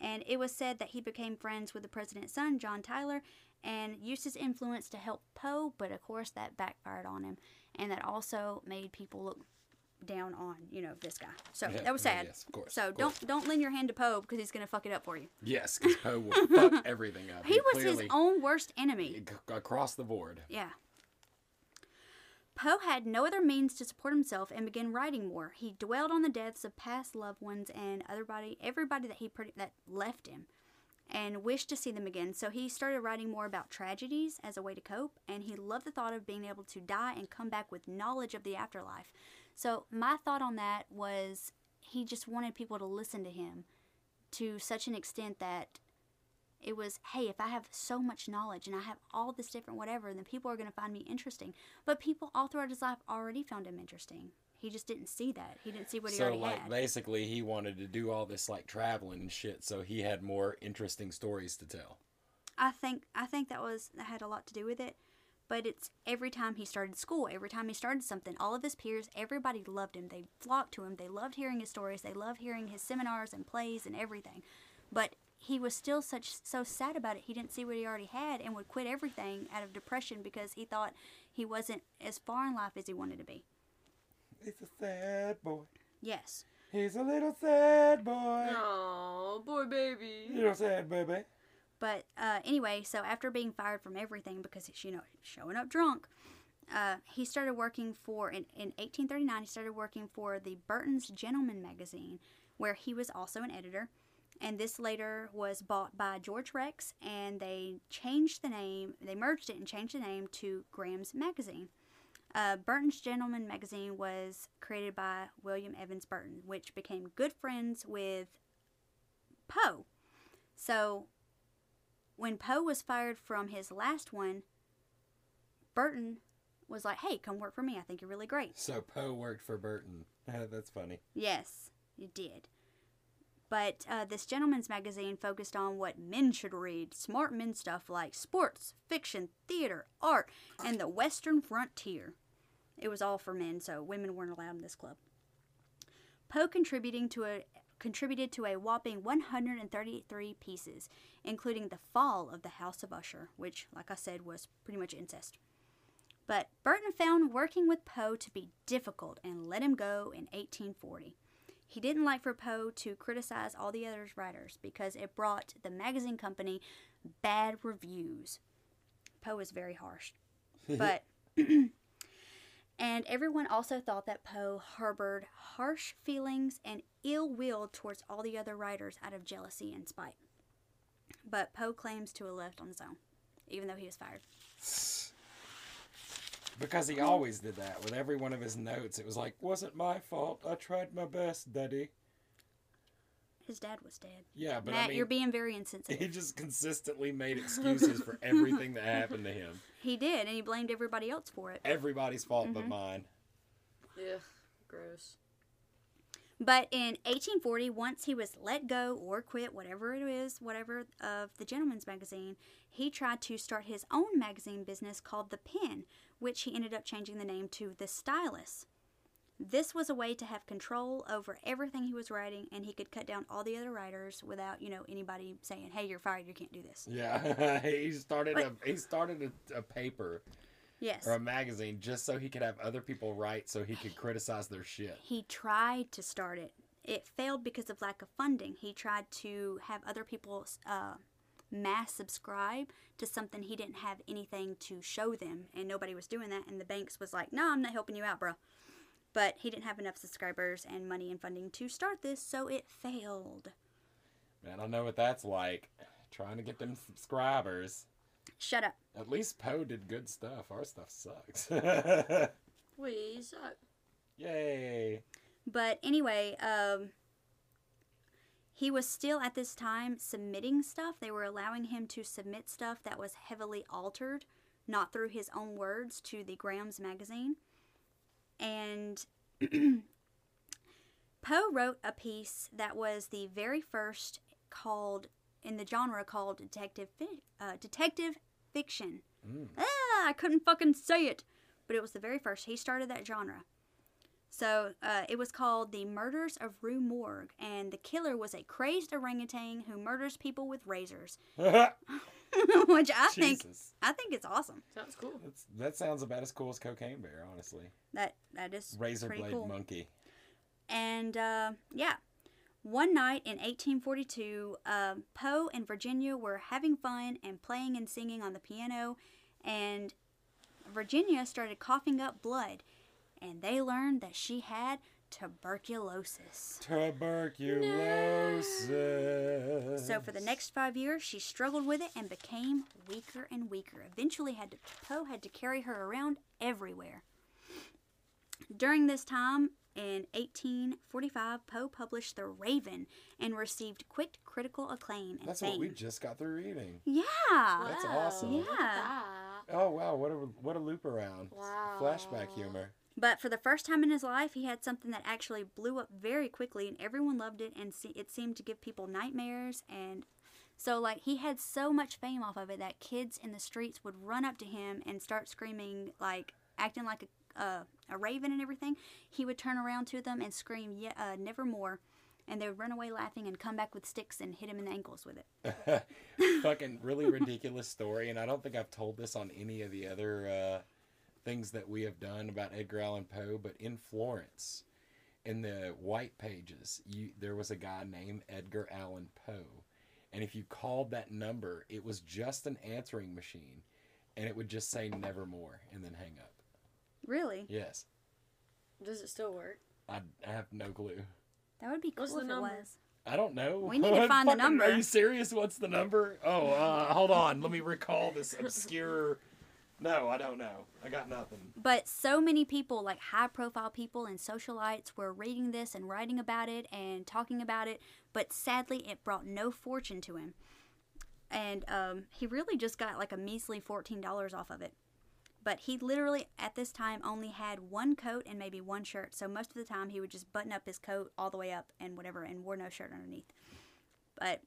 And it was said that he became friends with the president's son, John Tyler, and used his influence to help Poe, but of course that backfired on him. And that also made people look down on, you know, this guy. So Yeah, that was sad. yes, of course, so of course. don't don't lend your hand to Poe because he's gonna fuck it up for you. Yes, because Poe will fuck everything up. He was his own worst enemy. across the board. Yeah. Poe had no other means to support himself and began writing more. He dwelled on the deaths of past loved ones and everybody, everybody that he that left him, and wished to see them again. So he started writing more about tragedies as a way to cope, and he loved the thought of being able to die and come back with knowledge of the afterlife. So my thought on that was he just wanted people to listen to him to such an extent that it was, hey, if I have so much knowledge and I have all this different whatever, then people are going to find me interesting. But people all throughout his life already found him interesting. He just didn't see that. He didn't see what he so already like had. So like basically he wanted to do all this like traveling and shit so he had more interesting stories to tell. I think I think that was that had a lot to do with it. But it's every time he started school, every time he started something, all of his peers, everybody loved him. They flocked to him. They loved hearing his stories. They loved hearing his seminars and plays and everything. But he was still such so sad about it. He didn't see what he already had and would quit everything out of depression because he thought he wasn't as far in life as he wanted to be. He's a sad boy. Yes. He's a little sad boy. Oh, boy, baby. Little sad baby. But uh, anyway, so after being fired from everything because he's, you know, showing up drunk, uh, he started working for, in, in 1839, he started working for the Burton's Gentleman magazine, where he was also an editor. And this later was bought by George Rex, and they changed the name, they merged it and changed the name to Graham's Magazine. Uh, Burton's Gentleman magazine was created by William Evans Burton, which became good friends with Poe. So when Poe was fired from his last one, Burton was like, "Hey, come work for me. I think you're really great." So Poe worked for Burton. That's funny. Yes, it did. But uh, this gentleman's magazine focused on what men should read smart men stuff like sports, fiction, theater, art, and the Western frontier. It was all for men, so women weren't allowed in this club. Poe contributing to a contributed to a whopping 133 pieces, including The Fall of the House of Usher, which, like I said, was pretty much incest. But Burton found working with Poe to be difficult and let him go in 1840. He didn't like for Poe to criticize all the other writers because it brought the magazine company bad reviews. Poe was very harsh. But and everyone also thought that Poe harbored harsh feelings and ill will towards all the other writers out of jealousy and spite. But Poe claims to have left on his own, even though he was fired. Because he always did that with every one of his notes. It was like, wasn't my fault. I tried my best, Daddy. His dad was dead. Yeah, but Matt, I mean, you're being very insensitive. he just consistently made excuses for everything that happened to him. He did, and he blamed everybody else for it. Everybody's fault Mm-hmm. but mine. Yeah, gross. But in 1840, once he was let go or quit, whatever it is, whatever of the Gentleman's Magazine, he tried to start his own magazine business called The Pen, which he ended up changing the name to The Stylus. This was a way to have control over everything he was writing, and he could cut down all the other writers without, you know, anybody saying, "Hey, you're fired. You can't do this." Yeah, he started a he started a, a paper Yes. or a magazine just so he could have other people write so he could criticize their shit. He tried to start it. It failed because of lack of funding. He tried to have other people uh, mass subscribe to something he didn't have anything to show them, and nobody was doing that. And the banks was like, "No, I'm not helping you out, bro." But he didn't have enough subscribers and money and funding to start this, so it failed. Man, I don't know what that's like. Trying to get them subscribers. Shut up. At least Poe did good stuff. Our stuff sucks. We suck. Yay. But anyway, um, he was still at this time submitting stuff. They were allowing him to submit stuff that was heavily altered, not through his own words, to the Graham's magazine. And Poe wrote a piece that was the very first called in the genre called detective fi- uh, detective fiction. Mm. Ah, I couldn't fucking say it. but it was the very first. He started that genre. So uh, it was called The Murders of Rue Morgue, and the killer was a crazed orangutan who murders people with razors, which I think I think it's awesome. Sounds cool. That's, that sounds about as cool as Cocaine Bear, honestly. That that is Razor blade cool. monkey. And uh, yeah, one night in 1842, uh, Poe and Virginia were having fun and playing and singing on the piano, and Virginia started coughing up blood, and they learned that she had tuberculosis. Tuberculosis. So for the next five years, she struggled with it and became weaker and weaker. Eventually, had to, Poe had to carry her around everywhere. During this time, in 1845, Poe published *The Raven* and received quick critical acclaim and That's fame. what we just got through reading. yeah. That's awesome. Yeah. That. Oh wow, what a what a loop around. Wow. Flashback humor. But for the first time in his life, he had something that actually blew up very quickly, and everyone loved it, and it seemed to give people nightmares. And so, like, he had so much fame off of it that kids in the streets would run up to him and start screaming, like, acting like a, uh, a raven and everything. He would turn around to them and scream, yeah, uh, nevermore. And they would run away laughing and come back with sticks and hit him in the ankles with it. Fucking really ridiculous story, and I don't think I've told this on any of the other uh, things that we have done about Edgar Allan Poe. But in Florence, in the white pages, you there was a guy named Edgar Allan Poe, and if you called that number, it was just an answering machine, and it would just say "Nevermore" and then hang up. Really? Yes, Does it still work? I, I have no clue. That would be cool What's if the it number? was. I don't know. We need to find the number. Are you serious? What's the number? Oh, uh, hold on. Let me recall this obscure. No, I don't know. I got nothing. But so many people, like high profile people and socialites, were reading this and writing about it and talking about it. But sadly, it brought no fortune to him. And um, he really just got like a measly $14 off of it. But he literally, at this time, only had one coat and maybe one shirt. So most of the time, he would just button up his coat all the way up and whatever and wore no shirt underneath. But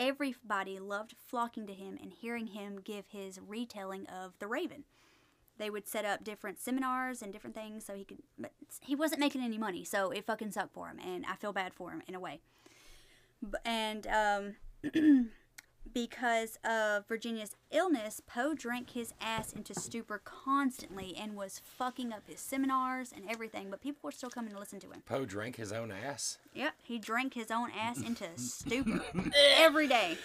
everybody loved flocking to him and hearing him give his retelling of The Raven. They would set up different seminars and different things so he could but he wasn't making any money so it fucking sucked for him and i feel bad for him in a way. And um because of virginia's illness poe drank his ass into stupor constantly and was fucking up his seminars and everything but people were still coming to listen to him Poe drank his own ass. yep he drank his own ass into stupor every day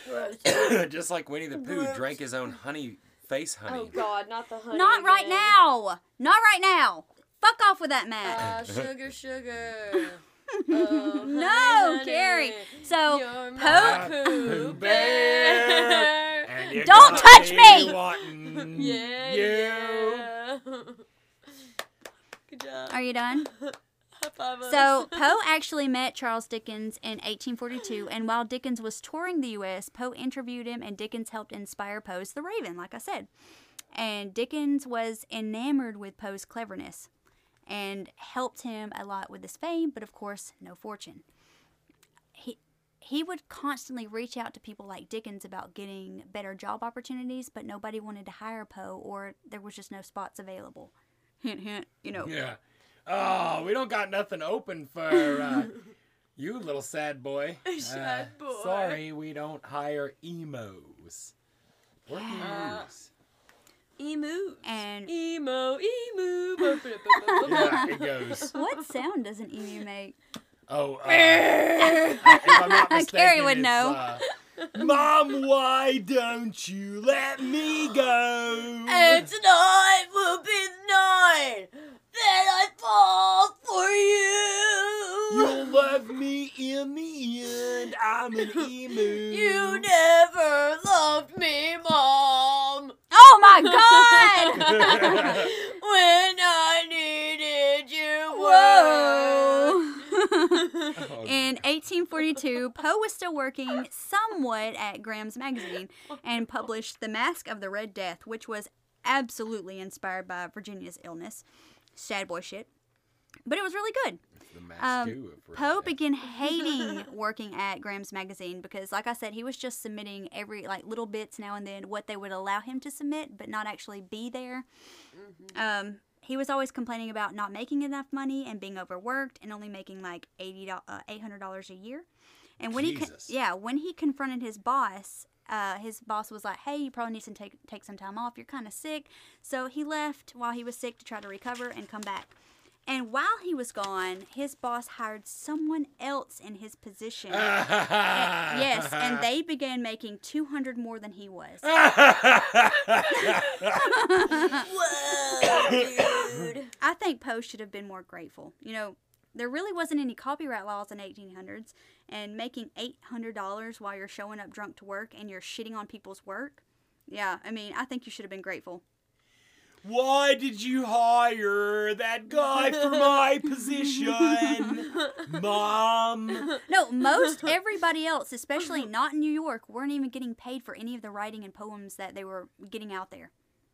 Just like Winnie the Pooh drank his own honey face honey. Oh God, not the honey. not right again. now not right now fuck off with that matt Uh, sugar, sugar. Oh, No, honey, honey, Carrie. So, you're Poe- Pooh Pooh Bear. Bear. And you Don't touch me! Yeah, you. yeah. Good job. Are you done? High five us. So, Poe actually met Charles Dickens in 1842, and while Dickens was touring the U.S., Poe interviewed him, and Dickens helped inspire Poe's The Raven, like I said. And Dickens was enamored with Poe's cleverness and helped him a lot with his fame, but of course, no fortune. He he would constantly reach out to people like Dickens about getting better job opportunities, but nobody wanted to hire Poe, or there was just no spots available. Hint, hint. You know. Yeah. Oh, we don't got nothing open for uh, you, little sad boy. Sad Uh, boy. Sorry, we don't hire emos. We're Yeah. emos. Emu. And Emo, emu. Yeah, it goes. what sound does an emu make? Oh, uh, if I'm not mistaken, Carrie would it's, know. uh, Mom, why don't you let me go? And tonight will be the night that I fall for you. You'll love me in the end. I'm an emu. You never loved me, Mom. Oh my god! when I needed you. Whoa! In 1842, Poe was still working somewhat at Graham's magazine and published The Masque of the Red Death, which was absolutely inspired by Virginia's illness. Sad boy shit. But it was really good. Um, Poe began hating working at Graham's magazine because, like I said, he was just submitting every like little bits now and then what they would allow him to submit, but not actually be there. Um, he was always complaining about not making enough money and being overworked and only making like eighty uh, eight hundred dollars a year. And when he con- yeah when he confronted his boss, uh, his boss was like, "Hey, you probably need to take take some time off. You're kind of sick." So he left while he was sick to try to recover and come back. And while he was gone, his boss hired someone else in his position. And- yes, and they began making 200 more than he was. Whoa, dude. I think Poe should have been more grateful. You know, there really wasn't any copyright laws in 1800s, and making $800 while you're showing up drunk to work and you're shitting on people's work. Yeah, I mean, I think you should have been grateful. Why did you hire that guy for my position, Mom? No, most everybody else, especially not in New York, weren't even getting paid for any of the writing and poems that they were getting out there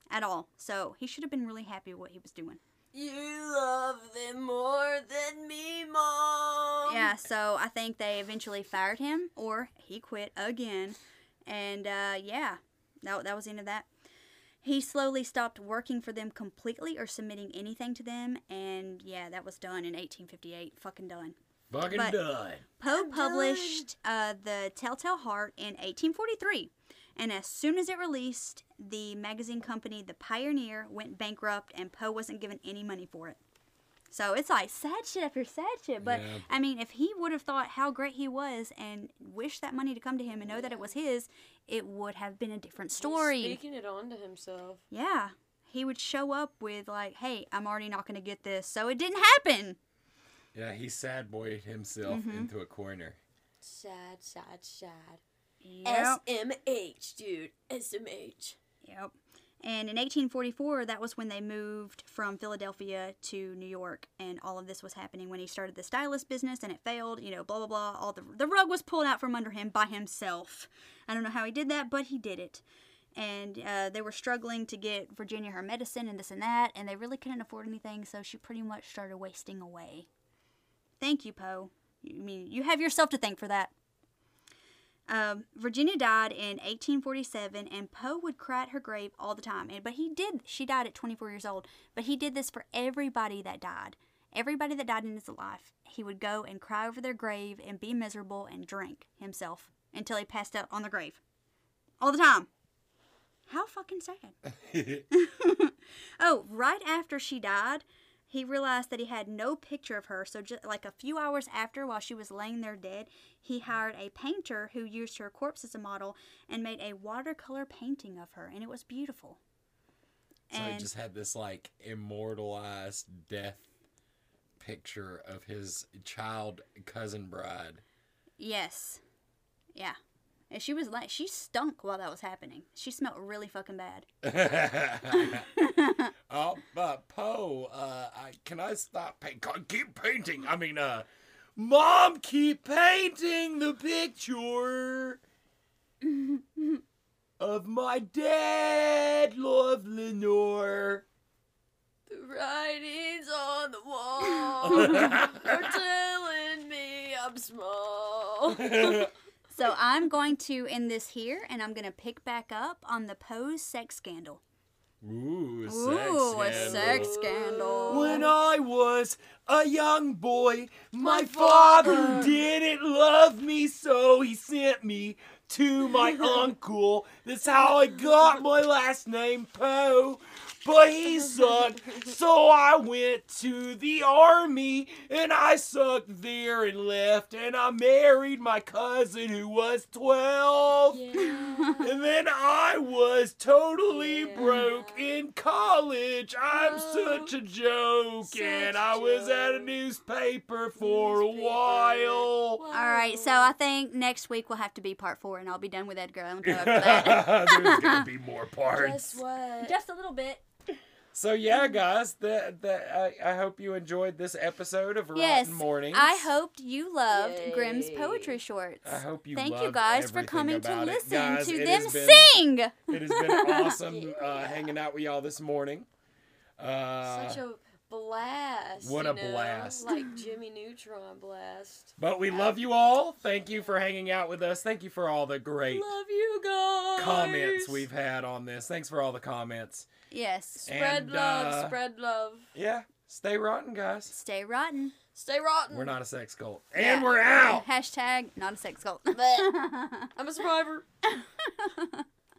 at all. So he should have been really happy with what he was doing. You love them more than me, Mom. Yeah, so I think they eventually fired him or he quit again. And uh, yeah, that, that was the end of that. He slowly stopped working for them completely or submitting anything to them. And yeah, that was done in 1858. Fucking done. Fucking But- done. Poe published uh, The Telltale Heart in 1843. And as soon as it released, the magazine company, The Pioneer, went bankrupt and Poe wasn't given any money for it. So it's like sad shit after sad shit. But Yeah. I mean, if he would have thought how great he was and wished that money to come to him and know that it was his, it would have been a different story. Speaking it on to himself. Yeah. He would show up with, like, hey, I'm already not going to get this. So it didn't happen. Yeah, he sad boyed himself Mm-hmm. into a corner. Sad, sad, sad. Yep. SMH, dude. SMH. Yep. And in 1844, that was when they moved from Philadelphia to New York, and all of this was happening when he started the stylist business, and it failed. You know, blah blah blah. All the the rug was pulled out from under him by himself. I don't know how he did that, but he did it. And uh, they were struggling to get Virginia her medicine and this and that, and they really couldn't afford anything, so she pretty much started wasting away. Thank you, Poe. I mean you have yourself to thank for that. Um, Virginia died in 1847, and Poe would cry at her grave all the time. And but he did. She died at 24 years old. But he did this for everybody that died. Everybody that died in his life, he would go and cry over their grave and be miserable and drink himself until he passed out on the grave, all the time. How fucking sad. Oh, right after she died, he realized that he had no picture of her. So, just like a few hours after, while she was laying there dead, he hired a painter who used her corpse as a model and made a watercolor painting of her, and it was beautiful. So he just had this like immortalized death picture of his child cousin bride. yes, yeah, and she was like, she stunk while that was happening. She smelled really fucking bad. oh, but Poe, uh, I, can I stop? Pa- keep painting. I mean, uh, Mom, keep painting the picture of my dead love, Lenore. The writing's on the wall. You're telling me I'm small. So I'm going to end this here, and I'm going to pick back up on the Poe's sex scandal. Ooh, sex Ooh, a sex scandal. When I was a young boy, my, My father father. didn't love me, so he sent me to my uncle. That's how I got my last name, Poe. But he sucked, so I went to the army and I sucked there and left. And I married my cousin who was 12. And then I was totally Yeah. broke in college. I'm Oh, such a joke. such and I was at a newspaper for a Newspaper. while. All right, so I think next week will have to be part four, and I'll be done with Edgar Allan Poe after that. There's gonna be more parts. Guess what? Just a little bit. So yeah, guys, the, the, I, I hope you enjoyed this episode of Rotten Yes, Mornings. I hoped you loved Yay. Grim's poetry shorts. I hope you Thank you guys for coming to it. listen Guys, to them been- sing. It has been awesome uh, hanging out with y'all this morning. Uh, Such a blast. What a know? blast. Like Jimmy Neutron blast. But we love you all. Thank you for hanging out with us. Thank you for all the great Love you guys. comments we've had on this. Thanks for all the comments. Yes. Spread And, love, uh, spread love. Yeah, stay rotten, guys. Stay rotten. Stay rotten. We're not a sex cult. And we're out. Hashtag not a sex cult. But I'm a survivor.